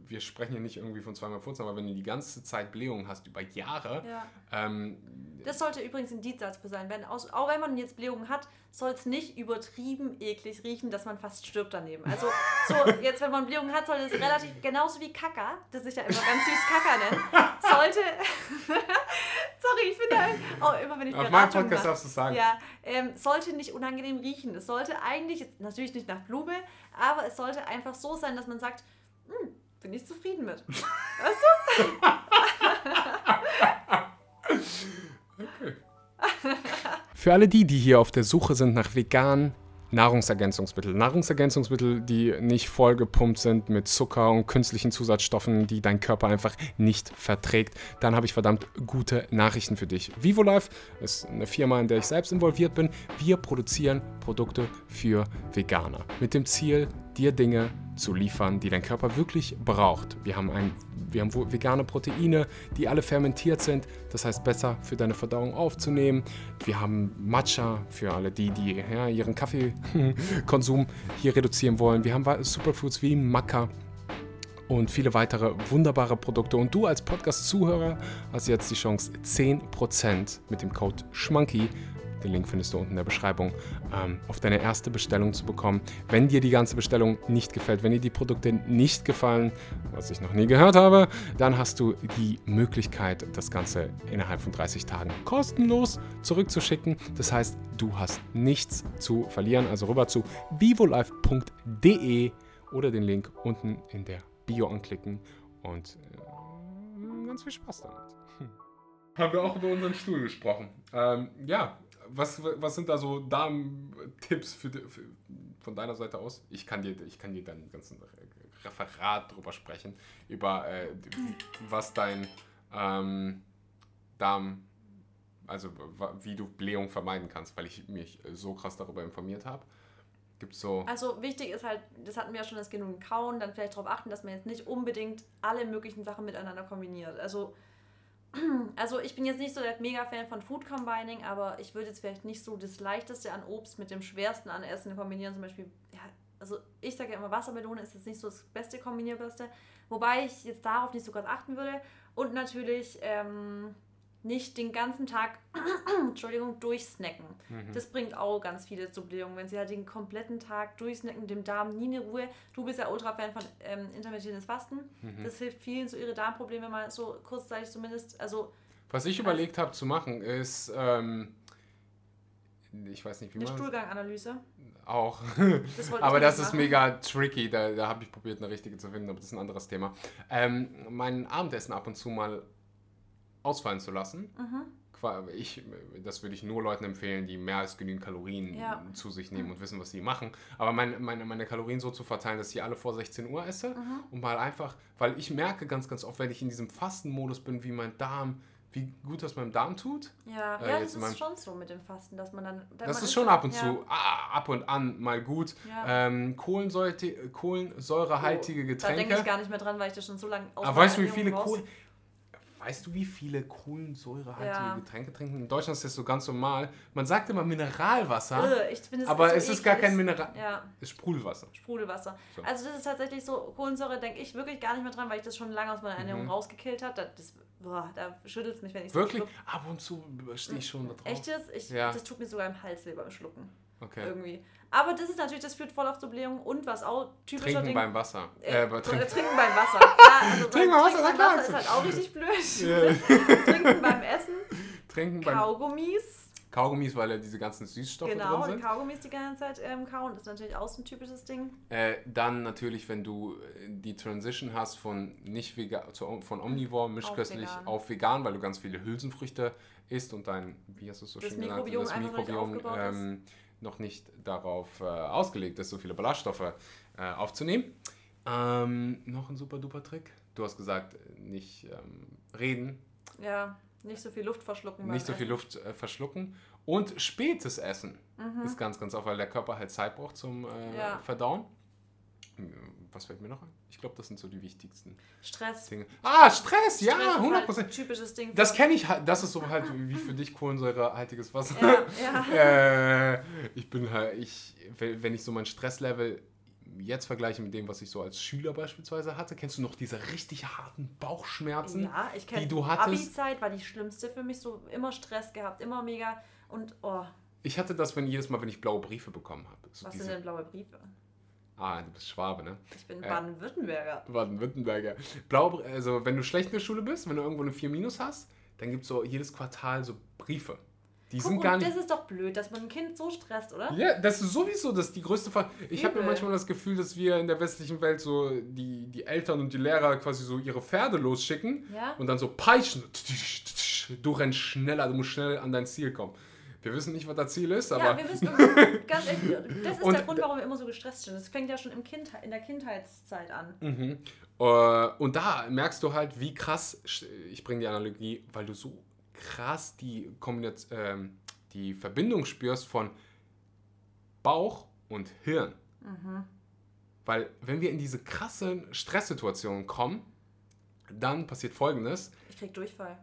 S1: Wir sprechen hier nicht irgendwie von zweimal Furzen, aber wenn du die ganze Zeit Blähungen hast über Jahre,
S2: Ja.
S1: ähm,
S2: Das sollte übrigens ein Dienstsatz für sein. Wenn auch wenn man jetzt Blähungen hat, soll es nicht übertrieben eklig riechen, dass man fast stirbt daneben. Also so, jetzt wenn man Blähungen hat, sollte es relativ, genauso wie Kaka, das ich ja immer ganz süß Kaka nenne, sollte, sorry, ich finde halt, auch immer wenn ich
S1: auf meinem Podcast darfst du es sagen.
S2: ja, ähm, sollte nicht unangenehm riechen. Es sollte eigentlich, natürlich nicht nach Blume, aber es sollte einfach so sein, dass man sagt, "Hm, bin ich zufrieden mit.
S1: Für alle die, die hier auf der Suche sind nach veganen Nahrungsergänzungsmitteln, Nahrungsergänzungsmittel, die nicht vollgepumpt sind mit Zucker und künstlichen Zusatzstoffen, die dein Körper einfach nicht verträgt, dann habe ich verdammt gute Nachrichten für dich. VivoLife ist eine Firma, in der ich selbst involviert bin. Wir produzieren Produkte für Veganer mit dem Ziel, dir Dinge zu liefern, die dein Körper wirklich braucht. Wir haben, ein, wir haben vegane Proteine, die alle fermentiert sind, das heißt besser für deine Verdauung aufzunehmen. Wir haben Matcha für alle die, die ja, ihren Kaffeekonsum hier reduzieren wollen. Wir haben Superfoods wie Maca und viele weitere wunderbare Produkte. Und du als Podcast-Zuhörer hast jetzt die Chance, 10% mit dem Code SCHMANKY, den Link findest du unten in der Beschreibung, ähm, auf deine erste Bestellung zu bekommen. Wenn dir die ganze Bestellung nicht gefällt, wenn dir die Produkte nicht gefallen, was ich noch nie gehört habe, dann hast du die Möglichkeit, das Ganze innerhalb von 30 Tagen kostenlos zurückzuschicken. Das heißt, du hast nichts zu verlieren. Also rüber zu vivolife.de oder den Link unten in der Bio anklicken und äh, ganz viel Spaß damit. Haben wir auch über unseren Stuhl gesprochen. Ähm, ja, was, was sind da so Damen-Tipps für, für, von deiner Seite aus? Ich kann dir, ich kann dir dann ganzen Re- Referat drüber sprechen, über äh, was dein ähm, Darm, also wie du Blähung vermeiden kannst, weil ich mich so krass darüber informiert habe. Gibt so.
S2: Also wichtig ist halt, das hatten wir ja schon, das genug Kauen, dann vielleicht darauf achten, dass man jetzt nicht unbedingt alle möglichen Sachen miteinander kombiniert. Also, also ich bin jetzt nicht so der Mega-Fan von Food Combining, aber ich würde jetzt vielleicht nicht so das Leichteste an Obst mit dem Schwersten an Essen kombinieren. Zum Beispiel, ja, also ich sage ja immer, Wassermelone ist jetzt nicht so das beste Kombinierbarste, wobei ich jetzt darauf nicht so ganz achten würde. Und natürlich ähm, nicht den ganzen Tag, Entschuldigung, durchsnacken. Das bringt auch ganz viele zu Blähungen, wenn sie halt den kompletten Tag durchsnacken, dem Darm nie eine Ruhe. Du bist ja Ultra-Fan von ähm, intermittierendes Fasten. Das hilft vielen, so ihre Darmprobleme mal so kurzzeitig zumindest. Also
S1: Was ich überlegt habe zu machen, ist, ähm, ich weiß nicht, wie
S2: eine
S1: man
S2: Stuhlganganalyse.
S1: auch.
S2: Das
S1: aber das
S2: nicht
S1: ist
S2: machen.
S1: mega tricky. Da, da habe ich probiert, eine richtige zu finden, aber das ist ein anderes Thema. Ähm, mein Abendessen ab und zu mal ausfallen zu lassen.
S2: Mhm.
S1: Ich, das würde ich nur Leuten empfehlen, die mehr als genügend Kalorien
S2: Ja.
S1: zu sich nehmen und wissen, was sie machen. Aber mein, meine, meine Kalorien so zu verteilen, dass ich alle vor 16 Uhr esse
S2: Mhm.
S1: und mal einfach, weil ich merke ganz, ganz oft, wenn ich in diesem Fastenmodus bin, wie mein Darm, wie gut das meinem Darm tut.
S2: Ja,
S1: Äh,
S2: ja das ist schon so mit dem Fasten, dass man dann. dann
S1: Das
S2: man
S1: ist schon ab und
S2: ja.
S1: zu, ah, ab und an mal gut.
S2: Ja.
S1: Ähm, Kohlensäure, kohlensäurehaltige
S2: Da
S1: Getränke.
S2: denke ich gar nicht mehr dran, weil ich das schon so lange
S1: Aber weißt du, wie viele Kohlen... Weißt du, wie viele kohlensäurehaltige
S2: Ja.
S1: Getränke trinken? In Deutschland ist das so ganz normal. Man sagt immer Mineralwasser,
S2: ich es
S1: aber
S2: so
S1: es ist gar
S2: eklig.
S1: kein Mineral...
S2: Ja,
S1: Es ist Sprudelwasser.
S2: Sprudelwasser.
S1: So.
S2: Also das ist tatsächlich so, Kohlensäure denke ich wirklich gar nicht mehr dran, weil ich das schon lange aus meiner Ernährung rausgekillt habe. Da, das, boah, da schüttelt es mich, wenn ich
S1: Mhm. Wirklich?
S2: schluck.
S1: Ab und zu stehe ich schon da drauf.
S2: Echt jetzt? Ich,
S1: Ja.
S2: Das tut mir sogar im Hals weh beim Schlucken.
S1: Okay.
S2: Irgendwie. Aber das ist natürlich, das führt voll auf zur Blähung und was auch typischer
S1: Trinken
S2: Ding.
S1: beim Wasser.
S2: äh,
S1: Äh,
S2: trinken.
S1: Trinken.
S2: beim Wasser. Ja, also
S1: Trinken
S2: beim
S1: Wasser,
S2: Trinken. Wasser ist halt auch richtig blöd.
S1: Ja.
S2: trinken beim Essen,
S1: Trinken beim
S2: Kaugummis.
S1: Kaugummis, weil da diese ganzen Süßstoffe
S2: Genau,
S1: drin
S2: und
S1: sind.
S2: Kaugummis die ganze Zeit ähm, kauen, ist natürlich auch so ein typisches Ding.
S1: Äh, dann natürlich, wenn du äh, die Transition hast von nicht vegan, zu, von Omnivore, mischköstlich
S2: vegan.
S1: auf vegan, weil du ganz viele Hülsenfrüchte isst und dein, wie hast du es so
S2: Das
S1: schön genannt,
S2: Mikrobiom
S1: das
S2: noch nicht
S1: Mikrobiom
S2: ist.
S1: Noch nicht darauf äh, ausgelegt ist, so viele Ballaststoffe äh, aufzunehmen. Ähm, noch ein super duper Trick. Du hast gesagt, nicht ähm, reden,
S2: Ja, nicht so viel Luft verschlucken.
S1: nicht so viel. Luft äh, verschlucken. Und spätes Essen
S2: Mhm.
S1: ist ganz, ganz oft, weil der Körper halt Zeit braucht zum äh,
S2: Ja.
S1: Verdauen. Was fällt mir noch ein? Ich glaube, das sind so die wichtigsten
S2: Stress.
S1: Dinge. Ah, Stress, ja,
S2: Stress ist
S1: 100
S2: Halt typisches Ding.
S1: Das kenne ich halt, das ist so halt wie für dich kohlensäurehaltiges Wasser.
S2: Ja, ja.
S1: äh, ich bin halt, ich, wenn ich so mein Stresslevel jetzt vergleiche mit dem, was ich so als Schüler beispielsweise hatte, kennst du noch diese richtig harten Bauchschmerzen?
S2: Ja, ich kenne
S1: die du hattest?
S2: Abi-Zeit war die schlimmste für mich. So immer Stress gehabt, immer mega. Und oh,
S1: Ich hatte das, wenn jedes Mal, wenn ich blaue Briefe bekommen habe. So
S2: was
S1: diese,
S2: sind denn blaue Briefe?
S1: Ah, du bist Schwabe, ne?
S2: Ich bin
S1: Ja.
S2: Baden-Württemberger.
S1: Baden-Württemberger. Blaue, also wenn du schlecht in der Schule bist, wenn du irgendwo eine 4 Minus hast, dann gibt es so jedes Quartal so Briefe. Die
S2: Guck,
S1: sind gar
S2: und
S1: nicht.
S2: das ist doch blöd, dass man ein Kind so stresst, oder?
S1: Ja, das ist sowieso das ist die größte Fall. Ich habe mir manchmal das Gefühl, dass wir in der westlichen Welt so die, die Eltern und die Lehrer quasi so ihre Pferde losschicken
S2: Ja.
S1: und dann so peitschen. Du rennst schneller, du musst schnell an dein Ziel kommen. Wir wissen nicht, was das Ziel ist, aber
S2: ja, wir wissen, ganz ehrlich, das ist
S1: Und-
S2: der Grund, warum wir immer so gestresst sind. Das fängt ja schon im kind, in der Kindheitszeit an.
S1: Mhm. Äh, und da merkst du halt, wie krass, ich bringe die Analogie, weil du so krass die, Kombination, ähm, die Verbindung spürst von Bauch und Hirn.
S2: Mhm.
S1: Weil wenn wir in diese krassen Stresssituationen kommen, dann passiert folgendes.
S2: Ich krieg Durchfall.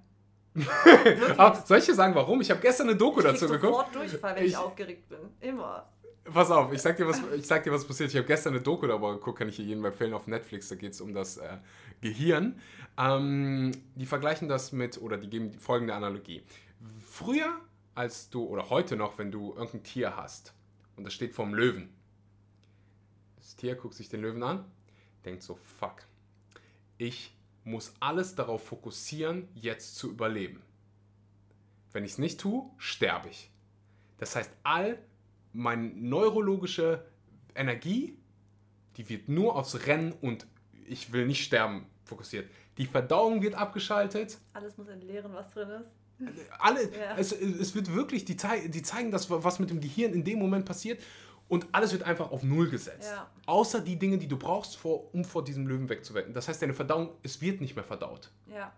S1: Aber soll ich dir sagen, warum? Ich habe gestern eine Doku
S2: Ich
S1: dazu geguckt.
S2: sofort Durchfall, wenn ich,
S1: Ich-
S2: aufgeregt bin. Immer.
S1: Pass auf, ich sag dir, was, ich sag dir, was passiert. Ich habe gestern eine Doku darüber geguckt, kann ich hier jedem empfehlen auf Netflix. Da geht es um das äh, Gehirn. Ähm, die vergleichen das mit, oder die geben folgende Analogie. Früher, als du, oder heute noch, wenn du irgendein Tier hast und das steht vorm Löwen. Das Tier guckt sich den Löwen an, denkt so, fuck, ich muss alles darauf fokussieren, jetzt zu überleben. Wenn ich es nicht tue, sterbe ich. Das heißt, all meine neurologische Energie, die wird nur aufs Rennen und ich will nicht sterben fokussiert. Die Verdauung wird abgeschaltet.
S2: Alles muss entleeren, was drin ist.
S1: Alle,
S2: Ja.
S1: es, es wird wirklich, die, die zeigen das, was mit dem Gehirn in dem Moment passiert. Und alles wird einfach auf Null gesetzt.
S2: Ja.
S1: Außer die Dinge, die du brauchst, vor, um vor diesem Löwen wegzuwecken. Das heißt, deine Verdauung, es wird nicht mehr verdaut.
S2: Ja.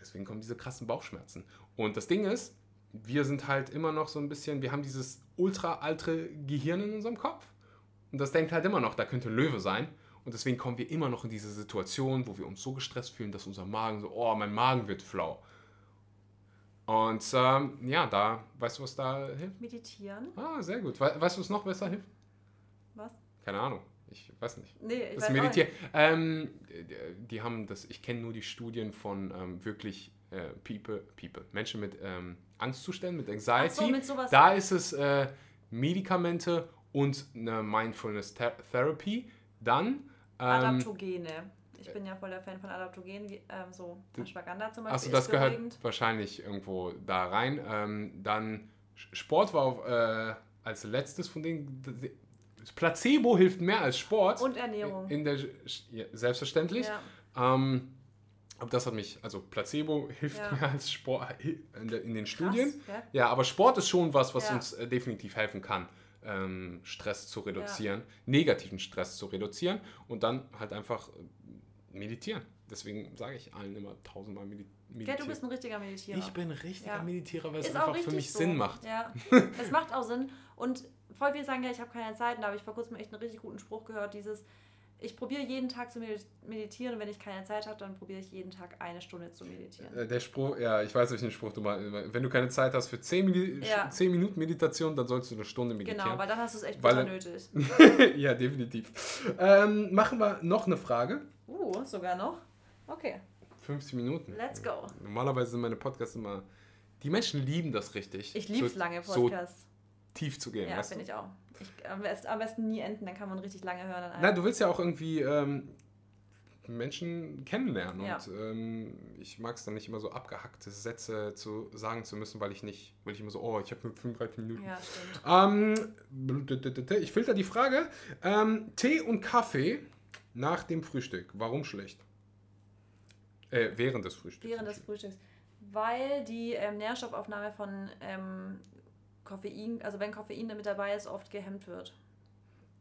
S1: Deswegen kommen diese krassen Bauchschmerzen. Und das Ding ist, wir sind halt immer noch so ein bisschen, wir haben dieses ultra alte Gehirn in unserem Kopf. Und das denkt halt immer noch, da könnte ein Löwe sein. Und deswegen kommen wir immer noch in diese Situation, wo wir uns so gestresst fühlen, dass unser Magen so, oh, mein Magen wird flau. Und ähm, ja, da, weißt du, was da hilft?
S2: Meditieren.
S1: Ah, sehr gut. We weißt du, was noch besser hilft?
S2: Was?
S1: Keine Ahnung. Ich weiß nicht.
S2: Nee, ich
S1: Das
S2: weiß
S1: Meditieren. Ähm, die- die haben das, ich kenne nur die Studien von ähm, wirklich äh, People, People, Menschen mit ähm, Angstzuständen, mit Anxiety.
S2: so, mit sowas.
S1: da ist es äh, Medikamente und eine Mindfulness Ther Therapy. Dann ähm,
S2: Adaptogene. Ich bin ja voll der Fan von Adaptogenen, wie, ähm, so Ashwagandha zum Beispiel.
S1: also das gehört
S2: beruhigend.
S1: wahrscheinlich irgendwo da rein. Ähm, dann Sport war auf, äh, als letztes von denen. Placebo hilft mehr als Sport.
S2: Und Ernährung.
S1: In der, ja, selbstverständlich.
S2: ja.
S1: Ähm, aber das hat mich, also Placebo hilft
S2: Ja.
S1: mehr als Sport in, der, in den Studien.
S2: Krass, ja?
S1: Ja, aber Sport ist schon was, was
S2: Ja.
S1: uns äh, definitiv helfen kann, ähm, Stress zu reduzieren, negativen Stress zu reduzieren und dann halt einfach meditieren. Deswegen sage ich allen immer tausendmal medi
S2: Ja,
S1: meditieren.
S2: du bist ein richtiger Meditierer.
S1: ich bin ein richtiger
S2: Ja.
S1: Meditierer, weil es
S2: ist auch
S1: einfach für mich
S2: so.
S1: Sinn macht.
S2: Ja, es macht auch Sinn. Und voll viele sagen ja, ich habe keine Zeit. Und da habe ich vor kurzem echt einen richtig guten Spruch gehört. Dieses, ich probiere jeden Tag zu medi- meditieren. Und wenn ich keine Zeit habe, dann probiere ich jeden Tag eine Stunde zu meditieren.
S1: Äh, Der Spruch, ja, ich weiß, welchen Spruch du meinst. Wenn du keine Zeit hast für 10, Medi
S2: Ja.
S1: 10 Minuten Meditation, dann sollst du eine Stunde meditieren.
S2: Genau, weil dann hast du es echt
S1: Weil-
S2: nötig.
S1: ja, definitiv. Ähm, machen wir noch eine Frage.
S2: Uh, sogar noch. Okay,
S1: 50 Minuten.
S2: let's go.
S1: Normalerweise sind meine Podcasts immer. Die Menschen lieben das richtig.
S2: Ich liebe es
S1: so,
S2: lange
S1: So
S2: Podcasts.
S1: tief zu gehen.
S2: ja, finde ich auch. Ich, am, besten, am besten nie enden, dann kann man richtig lange hören.
S1: Nein, du willst ja auch irgendwie ähm, Menschen kennenlernen.
S2: Ja.
S1: Und ähm, ich mag es dann nicht immer so abgehackte Sätze zu sagen zu müssen, weil ich nicht, weil ich immer so, oh, ich habe nur 35 Minuten.
S2: ja, stimmt.
S1: Ähm, ich filter die Frage. Ähm, Tee und Kaffee nach dem Frühstück. Warum schlecht? Äh, während des Frühstücks.
S2: Während des Frühstücks. Weil die ähm, Nährstoffaufnahme von ähm, Koffein, also wenn Koffein mit dabei ist, oft gehemmt wird.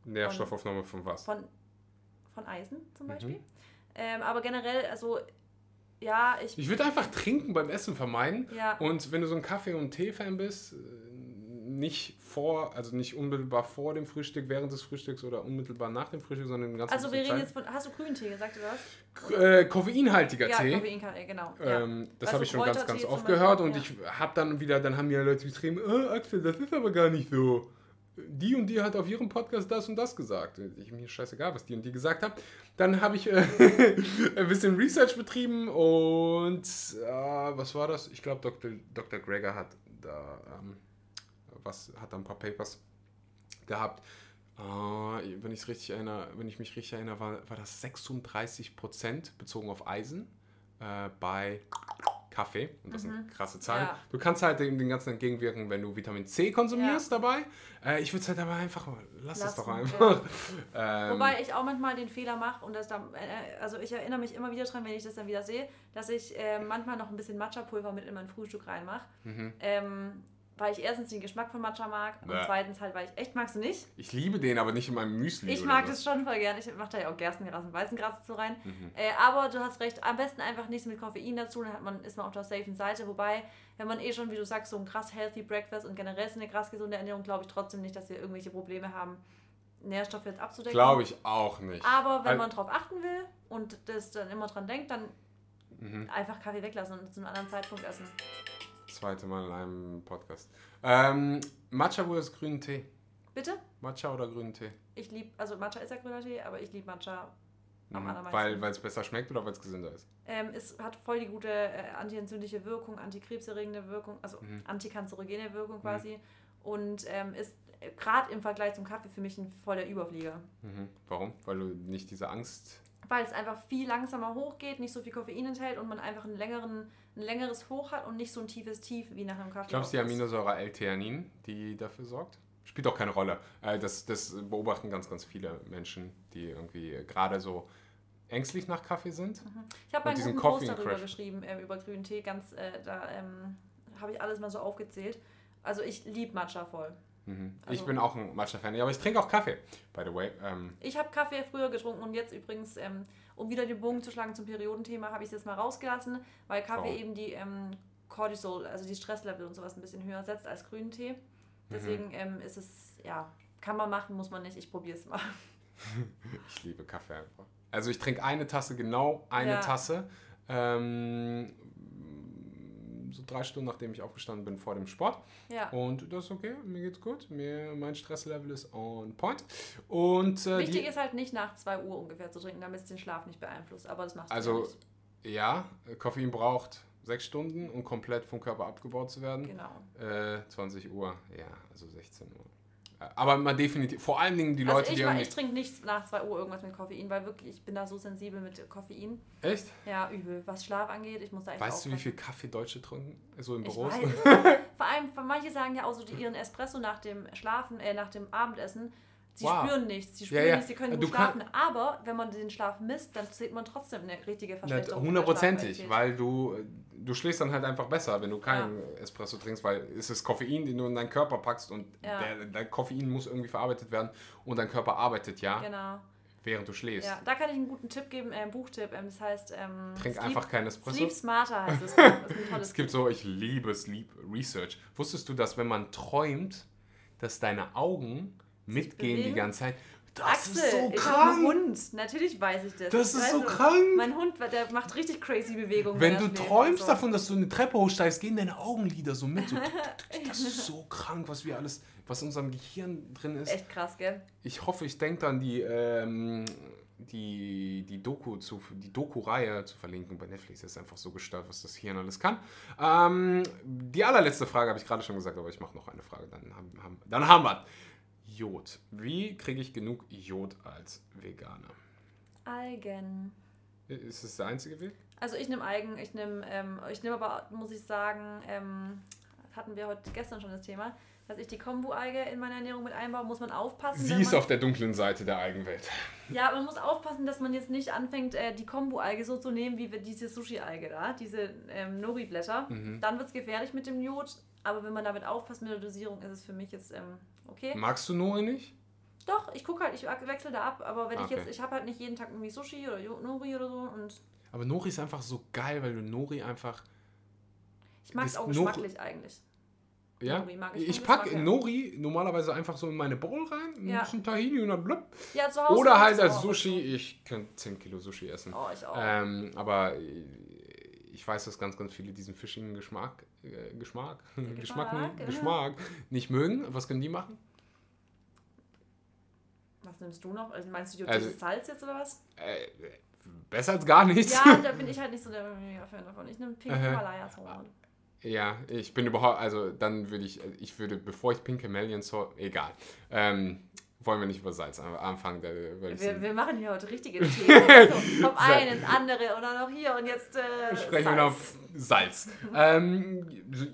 S1: Nährstoffaufnahme von was?
S2: Von, von Eisen zum
S1: Mhm.
S2: Beispiel. Ähm, aber generell, also ja, ich.
S1: Ich würde einfach trinken beim Essen vermeiden.
S2: Ja,
S1: Und wenn du so ein Kaffee- und Tee-Fan bist, äh, nicht vor, also nicht unmittelbar vor dem Frühstück, während des Frühstücks oder unmittelbar nach dem Frühstück, sondern den ganzen
S2: Also wir reden jetzt von, hast du Grüntee gesagt oder was?
S1: Äh, koffeinhaltiger
S2: Ja,
S1: Tee.
S2: Koffeinkaffee, genau.
S1: Ähm, das
S2: Also
S1: habe ich schon ganz, ganz oft gehört und
S2: ja.
S1: ich habe dann wieder, dann haben mir Leute geschrieben, äh, Axel, das ist aber gar nicht so. Die und die hat auf ihrem Podcast das und das gesagt. Ich mir scheißegal, was die und die gesagt haben. Dann habe ich äh, ein bisschen Research betrieben und äh, was war das? Ich glaube, Dr. Dr. Greger hat da ähm, was hat da ein paar Papers gehabt. Äh, wenn ich richtig erinnere, wenn ich mich richtig erinnere, war, war das 36 Prozent bezogen auf Eisen äh, bei Kaffee. Und das sind krasse Zahlen.
S2: Ja.
S1: Du kannst halt dem, den ganzen entgegenwirken, wenn du Vitamin C konsumierst dabei. Äh, ich würde es halt aber einfach, lass es doch einfach. Ähm,
S2: Wobei ich auch manchmal den Fehler mache und das dann, äh, also ich erinnere mich immer wieder dran, wenn ich das dann wieder sehe, dass ich äh, manchmal noch ein bisschen Matcha-Pulver mit in mein Frühstück reinmache.
S1: Mhm.
S2: Ähm, weil ich erstens den Geschmack von Matcha mag und
S1: Ja.
S2: zweitens halt, weil ich echt mag es nicht.
S1: ich liebe den, aber nicht in meinem Müsli.
S2: Ich mag das schon voll gern. Ich mache da ja auch Gerstengras und Weißengras dazu rein.
S1: Mhm.
S2: Äh, aber du hast recht, am besten einfach nichts mit Koffein dazu, dann hat man, ist man auf der safen Seite. Wobei, wenn man eh schon, wie du sagst, so ein krass healthy Breakfast und generell so eine krass gesunde Ernährung, glaube ich trotzdem nicht, dass wir irgendwelche Probleme haben, Nährstoffe jetzt abzudecken.
S1: Glaube ich auch nicht.
S2: Aber wenn
S1: Weil-
S2: man drauf achten will und das dann immer dran denkt, dann
S1: Mhm.
S2: einfach Kaffee weglassen und zu einem anderen Zeitpunkt essen.
S1: Zweite Mal in einem Podcast. Ähm, Matcha oder grünen Tee?
S2: Bitte?
S1: Matcha oder grünen Tee?
S2: Ich liebe, also Matcha ist ja grüner Tee, aber ich liebe Matcha am
S1: Mhm.
S2: allermeisten.
S1: Weil es besser schmeckt oder weil es gesünder ist?
S2: Ähm, es hat voll die gute äh, antientzündliche Wirkung, antikrebserregende Wirkung, also
S1: Mhm.
S2: antikanzerogene Wirkung quasi. Und ähm, ist gerade im Vergleich zum Kaffee für mich ein voller Überflieger.
S1: Mhm. Warum? Weil du nicht diese Angst.
S2: Weil es einfach viel langsamer hochgeht, nicht so viel Koffein enthält und man einfach einen längeren, ein längeres Hoch hat und nicht so ein tiefes Tief wie nach einem Kaffee.
S1: Ich glaube, es ist die. Aminosäure L-Theanin, die dafür sorgt. Spielt auch keine Rolle. Äh, das, das beobachten ganz, ganz viele Menschen, die irgendwie äh, gerade so ängstlich nach Kaffee sind.
S2: Ich habe einen guten Post darüber
S1: Crash.
S2: geschrieben, ähm, über grünen Tee, ganz, äh, da ähm, habe ich alles mal so aufgezählt. Also ich liebe Matcha voll.
S1: Mhm. ich
S2: Also-
S1: bin auch ein Matcha-Fan, aber ich trinke auch Kaffee, by the way. Ähm,
S2: Ich habe Kaffee früher getrunken und jetzt übrigens, ähm, um wieder den Bogen zu schlagen zum Periodenthema, habe ich es jetzt mal rausgelassen, weil Kaffee
S1: Warum?
S2: eben die ähm, Cortisol, also die Stresslevel und sowas ein bisschen höher setzt als grünen Tee. Deswegen ähm, ist es, ja, kann man machen, muss man nicht. Ich probiere es mal.
S1: ich liebe Kaffee einfach. Also ich trinke eine Tasse, genau eine
S2: Ja.
S1: Tasse. Ähm, so drei Stunden, nachdem ich aufgestanden bin vor dem Sport.
S2: Ja.
S1: Und das ist okay, mir geht's gut. Mir, mein Stresslevel ist on point. Und äh,
S2: Wichtig
S1: die,
S2: ist halt nicht nach 2 Uhr ungefähr zu trinken, damit es den Schlaf nicht beeinflusst. Aber das macht
S1: Also-
S2: nicht.
S1: ja, Koffein braucht sechs Stunden, um komplett vom Körper abgebaut zu werden.
S2: Genau.
S1: Äh, 20 Uhr, ja, also 16 Uhr. Aber mal definitiv, vor allen Dingen die Leute,
S2: also ich,
S1: die irgendwie.
S2: ich trinke nicht nach 2 Uhr irgendwas mit Koffein, weil wirklich, ich bin da so sensibel mit Koffein.
S1: Echt?
S2: Ja, übel. Was Schlaf angeht, ich muss da echt
S1: Weißt du, wie
S2: aufpassen.
S1: viel Kaffee Deutsche trinken? So Büros?
S2: weiß. Vor allem, manche sagen ja auch so, die ihren Espresso nach dem Schlafen, äh, nach dem Abendessen, sie
S1: Wow.
S2: spüren nichts, sie
S1: Ja,
S2: spüren
S1: ja.
S2: nichts, sie können gut schlafen. Aber wenn man den Schlaf misst, dann sieht man trotzdem eine richtige Verschlechterung. der
S1: Hundertprozentig, weil du, du schläfst dann halt einfach besser, wenn du keinen Espresso trinkst, weil es ist Koffein, den du in deinen Körper packst und
S2: Ja.
S1: der, der Koffein muss irgendwie verarbeitet werden und dein Körper arbeitet ja,
S2: Genau.
S1: während du schläfst.
S2: Ja, da kann ich einen guten Tipp geben, äh, einen Buchtipp. Ähm, das heißt, ähm,
S1: Trink
S2: Sleep,
S1: einfach keinen Espresso.
S2: Sleep Smarter heißt tolles
S1: Es gibt so, ich liebe Sleep Research. Wusstest du, dass wenn man träumt, dass deine Augen mitgehen die ganze Zeit? Das
S2: Axel,
S1: ist so
S2: ich einen
S1: krank!
S2: Hund. Natürlich weiß ich das.
S1: Das
S2: Ich
S1: ist so
S2: weiß,
S1: krank!
S2: Mein Hund, der macht richtig crazy Bewegungen.
S1: Wenn du träumst
S2: so.
S1: davon, dass du eine Treppe hochsteigst, gehen deine Augenlider so mit. So, das ist so krank, was wir alles, was in unserem Gehirn drin ist.
S2: Echt krass, gell?
S1: Ich hoffe, ich denke dann die, ähm, die, die Doku zu, die Doku-Reihe zu verlinken bei Netflix. Das ist einfach so gestört, was das Hirn alles kann. Ähm, die allerletzte Frage habe ich gerade schon gesagt, aber ich mache noch eine Frage. Dann haben, haben, dann haben wir Jod. Wie kriege ich genug Jod als Veganer?
S2: Algen.
S1: Ist das der einzige Weg?
S2: Also ich nehme Algen, ich nehme, ähm, ich nehme aber, muss ich sagen, ähm, hatten wir heute gestern schon das Thema, dass ich die Kombu-Alge in meine Ernährung mit einbaue, muss man aufpassen.
S1: Sie ist
S2: man,
S1: auf der dunklen Seite der Eigenwelt.
S2: Ja, man muss aufpassen, dass man jetzt nicht anfängt, äh, die Kombu-Alge so zu nehmen, wie wir diese Sushi-Alge da, diese ähm, Nori-Blätter.
S1: Mhm.
S2: Dann wird es gefährlich mit dem Jod, aber wenn man damit aufpasst mit der Dosierung, ist es für mich jetzt ähm, okay.
S1: Magst du Nori nicht?
S2: Doch, ich gucke halt, ich wechsle da ab, aber wenn ich
S1: Okay.
S2: jetzt, ich habe halt nicht jeden Tag irgendwie Sushi oder Nori oder so und
S1: Aber Nori ist einfach so geil, weil du Nori einfach.
S2: ich mag es auch
S1: Nori-
S2: geschmacklich eigentlich.
S1: Ja,
S2: Nori mag
S1: ich,
S2: ich
S1: packe. Nori normalerweise einfach so in meine Bowl rein, ein
S2: Ja.
S1: bisschen Tahini und dann blub.
S2: Ja, zu Hause
S1: Oder halt als. Sushi, ich könnte 10 Kilo Sushi essen.
S2: Oh, ich auch.
S1: Ähm, aber ich weiß, dass ganz, ganz viele diesen fischigen Geschmack, äh, Geschmack, Geschmack,
S2: Geschmack, ja.
S1: Geschmack nicht mögen. Was können die machen?
S2: Was nimmst du noch? Also meinst du jodiertes
S1: Also-
S2: Salz jetzt oder was?
S1: Äh, besser als gar nichts.
S2: Ja, da bin ich halt nicht so der Fan davon. Ich nehme Pink. Himalaya Soße.
S1: Ja, ich bin überhaupt, also dann würde ich, ich würde, bevor ich Pink Chameleon so, egal. Ähm, wollen wir nicht über Salz an- anfangen, da,
S2: Wir, wir machen hier heute richtige Themen. Also, vom
S1: So.
S2: einen ins andere und dann noch hier und jetzt äh,
S1: sprechen wir auf Salz. ähm,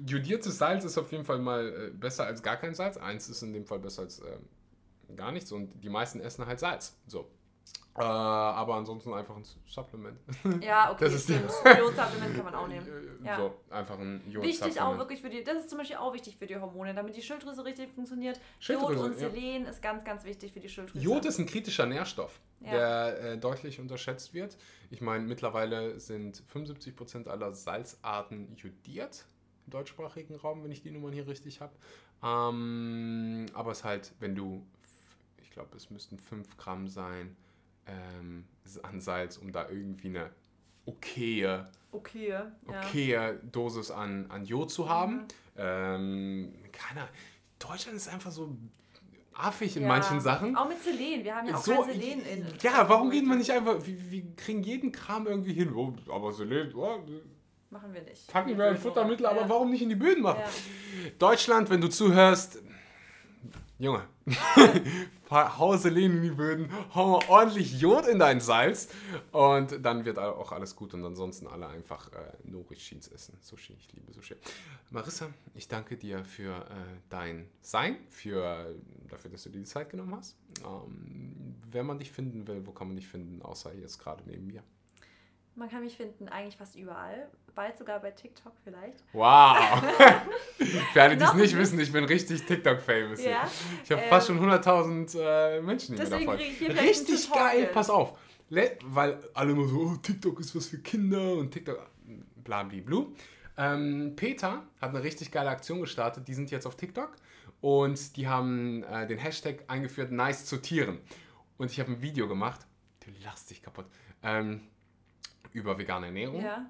S1: jodiertes Salz ist auf jeden Fall mal äh, besser als gar kein Salz. Eins ist in dem Fall besser als ähm, gar nichts und die meisten essen halt Salz. So. Äh, aber ansonsten einfach ein Supplement.
S2: Ja, okay,
S1: Das ist-
S2: stimmt. Jodsupplement kann man auch nehmen. Ja.
S1: So, einfach ein Jod
S2: Wichtig auch wirklich für die, das ist zum Beispiel auch wichtig für die Hormone, damit die Schilddrüse richtig funktioniert.
S1: Schilddrüse,
S2: Jod und
S1: ja.
S2: Selen ist ganz, ganz wichtig für die Schilddrüse.
S1: Jod ist ein kritischer Nährstoff,
S2: Ja.
S1: der äh, deutlich unterschätzt wird. Ich meine, mittlerweile sind 75% aller Salzarten jodiert im deutschsprachigen Raum, wenn ich die Nummern hier richtig habe. Ähm, aber es ist halt, wenn du, ich glaube, es müssten 5 Gramm sein ähm, an Salz, um da irgendwie eine okaye,
S2: Okay, ja.
S1: okaye Dosis an, an Jod zu haben. Ähm, keiner, Deutschland ist einfach so affig in
S2: Ja.
S1: manchen Sachen.
S2: Auch mit Selen. Wir haben ja auch
S1: So,
S2: kein Selen in.
S1: ja, warum geht man nicht einfach, wir, wir kriegen jeden Kram irgendwie hin. Oh, aber Selen, oh,
S2: Machen wir nicht.
S1: packen wir ein Futtermittel, aber
S2: ja.
S1: warum nicht in die Böden machen?
S2: Ja.
S1: Deutschland, wenn du zuhörst, Junge, hau Selen in die Böden, hau mal ordentlich Jod in dein Salz und dann wird auch alles gut und ansonsten alle einfach äh, Nori-Sheets essen. Sushi, ich liebe Sushi. Marissa, ich danke dir für äh, dein Sein, für, dafür, dass du dir die Zeit genommen hast. Ähm, wenn man dich finden will, wo kann man dich finden, außer jetzt gerade neben mir?
S2: Man kann mich finden eigentlich fast überall. Bald sogar bei TikTok vielleicht.
S1: Wow! Für alle, die es nicht wissen, ich bin richtig TikTok-famous.
S2: Ja,
S1: Ich habe
S2: ähm,
S1: fast schon 100.000 äh, Menschen, die mir
S2: deswegen krieg ich hier
S1: Richtig geil, pass auf. Weil alle immer so, oh, TikTok ist was für Kinder und TikTok, blablablu. Ähm, Peter hat eine richtig geile Aktion gestartet, die sind jetzt auf TikTok und die haben äh, den Hashtag eingeführt, nice zu Tieren. Und ich habe ein Video gemacht, du lachst dich kaputt, ähm, über vegane Ernährung.
S2: Ja.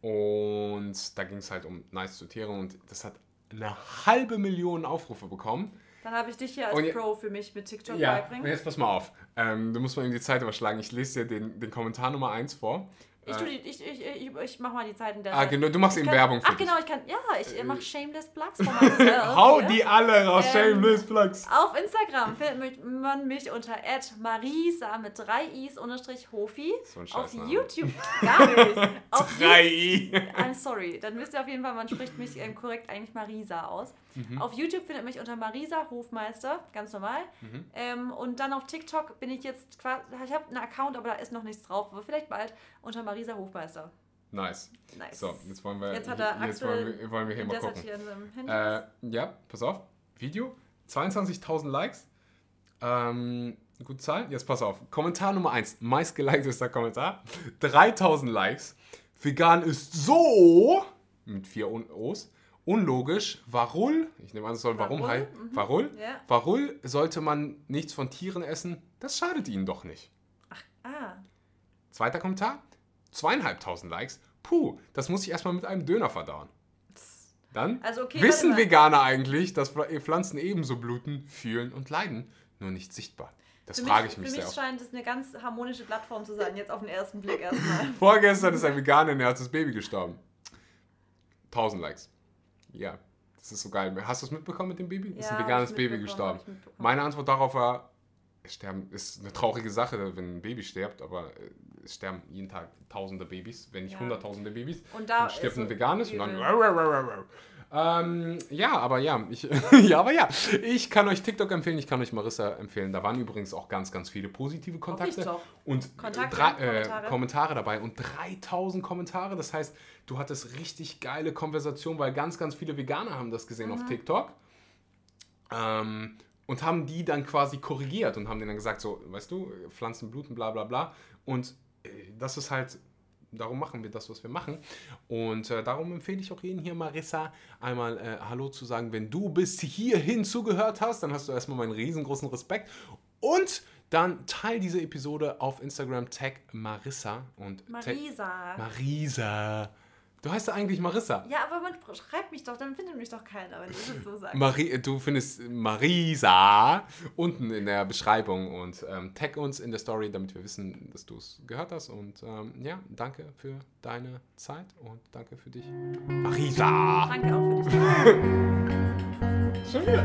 S1: Und da ging es halt um nice zu Tiere und das hat eine halbe Million Aufrufe bekommen.
S2: Dann habe ich dich hier als
S1: Und
S2: Pro für mich mit TikTok
S1: Ja,
S2: beibringen.
S1: jetzt pass mal auf. Ähm, du musst mal eben die Zeit überschlagen. Ich lese dir den, den Kommentar Nummer 1 vor.
S2: Ich, tu die, ich, ich, ich, ich mach mal die Zeiten der.
S1: Ah, genau, du machst eben
S2: kann,
S1: Werbung für
S2: Ach,
S1: dich.
S2: genau, ich kann. Ja, ich äh, mache Shameless Plugs von myself.
S1: Hau die alle raus,
S2: Ähm,
S1: Shameless Plugs.
S2: Auf Instagram findet man mich unter marisa mit drei i's unterstrich Hofi.
S1: So ein
S2: Auf
S1: Scheißname.
S2: YouTube gar nicht. Auf
S1: 3i.
S2: I'm sorry. Dann wisst ihr auf jeden Fall, man spricht mich ähm, korrekt eigentlich Marisa aus.
S1: Mhm.
S2: Auf YouTube findet mich unter Marisa Hofmeister, ganz normal.
S1: Mhm.
S2: Ähm, und dann auf TikTok bin ich jetzt quasi, ich habe einen Account, aber da ist noch nichts drauf. Aber vielleicht bald unter Marisa Hofmeister.
S1: Nice.
S2: Nice.
S1: So, jetzt wollen wir,
S2: Jetzt hat er
S1: jetzt
S2: Axel
S1: wollen wir, wollen wir hier mal gucken.
S2: hier.
S1: Äh, ja, pass auf. Video. 22.000 Likes. Ähm, gute Zahl. Jetzt pass auf. Kommentar Nummer 1. Meistgeliketester Kommentar. 3000 Likes. Vegan ist so. Mit vier O's. Unlogisch. Warum? Ich nehme an, es soll warum
S2: Warum?
S1: heißen. Warum?
S2: Ja.
S1: Warum sollte man nichts von Tieren essen? Das schadet ihnen doch nicht.
S2: Ah,
S1: Zweiter Kommentar. Zweieinhalbtausend Likes. Puh, das muss ich erstmal mit einem Döner verdauen. Dann
S2: Also okay,
S1: wissen. Veganer eigentlich, dass Pfl- Pflanzen ebenso bluten, fühlen und leiden, nur nicht sichtbar. Das
S2: für
S1: frage
S2: mich,
S1: ich mich
S2: Für
S1: sehr
S2: mich
S1: oft.
S2: scheint es eine ganz harmonische Plattform zu sein, jetzt auf den ersten Blick erstmal.
S1: Vorgestern ist ein veganer ernährtes Baby gestorben. 1000 Likes. Ja, das ist so geil. Hast du es mitbekommen mit dem Baby? ist
S2: Ja,
S1: ein
S2: hab
S1: veganes Baby gestorben. Meine Antwort darauf war, sterben ist eine traurige Sache, wenn ein Baby stirbt, aber äh, es sterben jeden Tag tausende Babys, wenn nicht
S2: Ja.
S1: hunderttausende Babys.
S2: Und da
S1: Dann stirbt ein veganes und dann. Ähm, ja, aber ja, ich, ja, aber ja, ich kann euch TikTok empfehlen, ich kann euch Marissa empfehlen. Da waren übrigens auch ganz, ganz viele positive Kontakte und
S2: Kontakte,
S1: drei, äh,
S2: Kommentare.
S1: Kommentare dabei und 3000 Kommentare. Das heißt, du hattest richtig geile Konversation, weil ganz, ganz viele Veganer haben das gesehen
S2: Mhm.
S1: auf TikTok ähm, und haben die dann quasi korrigiert und haben denen dann gesagt, so, weißt du, Pflanzen bluten, bla bla bla. Und äh, das ist halt darum machen wir das, was wir machen. Und äh, darum empfehle ich auch jeden hier, Marissa, einmal äh, Hallo zu sagen. Wenn du bis hierhin zugehört hast, dann hast du erstmal meinen riesengroßen Respekt. Und dann teil diese Episode auf Instagram, tag Marissa und
S2: Marisa.
S1: Marisa. Du heißt ja eigentlich Marissa.
S2: Ja, aber man schreibt mich doch, dann findet mich doch keiner, wenn ich das so sage.
S1: Mari du findest Marisa unten in der Beschreibung und ähm, tag uns in der Story, damit wir wissen, dass du es gehört hast. Und ähm, ja, danke für deine Zeit und danke für dich. Marisa!
S2: Danke auch für dich.
S1: Schon wieder.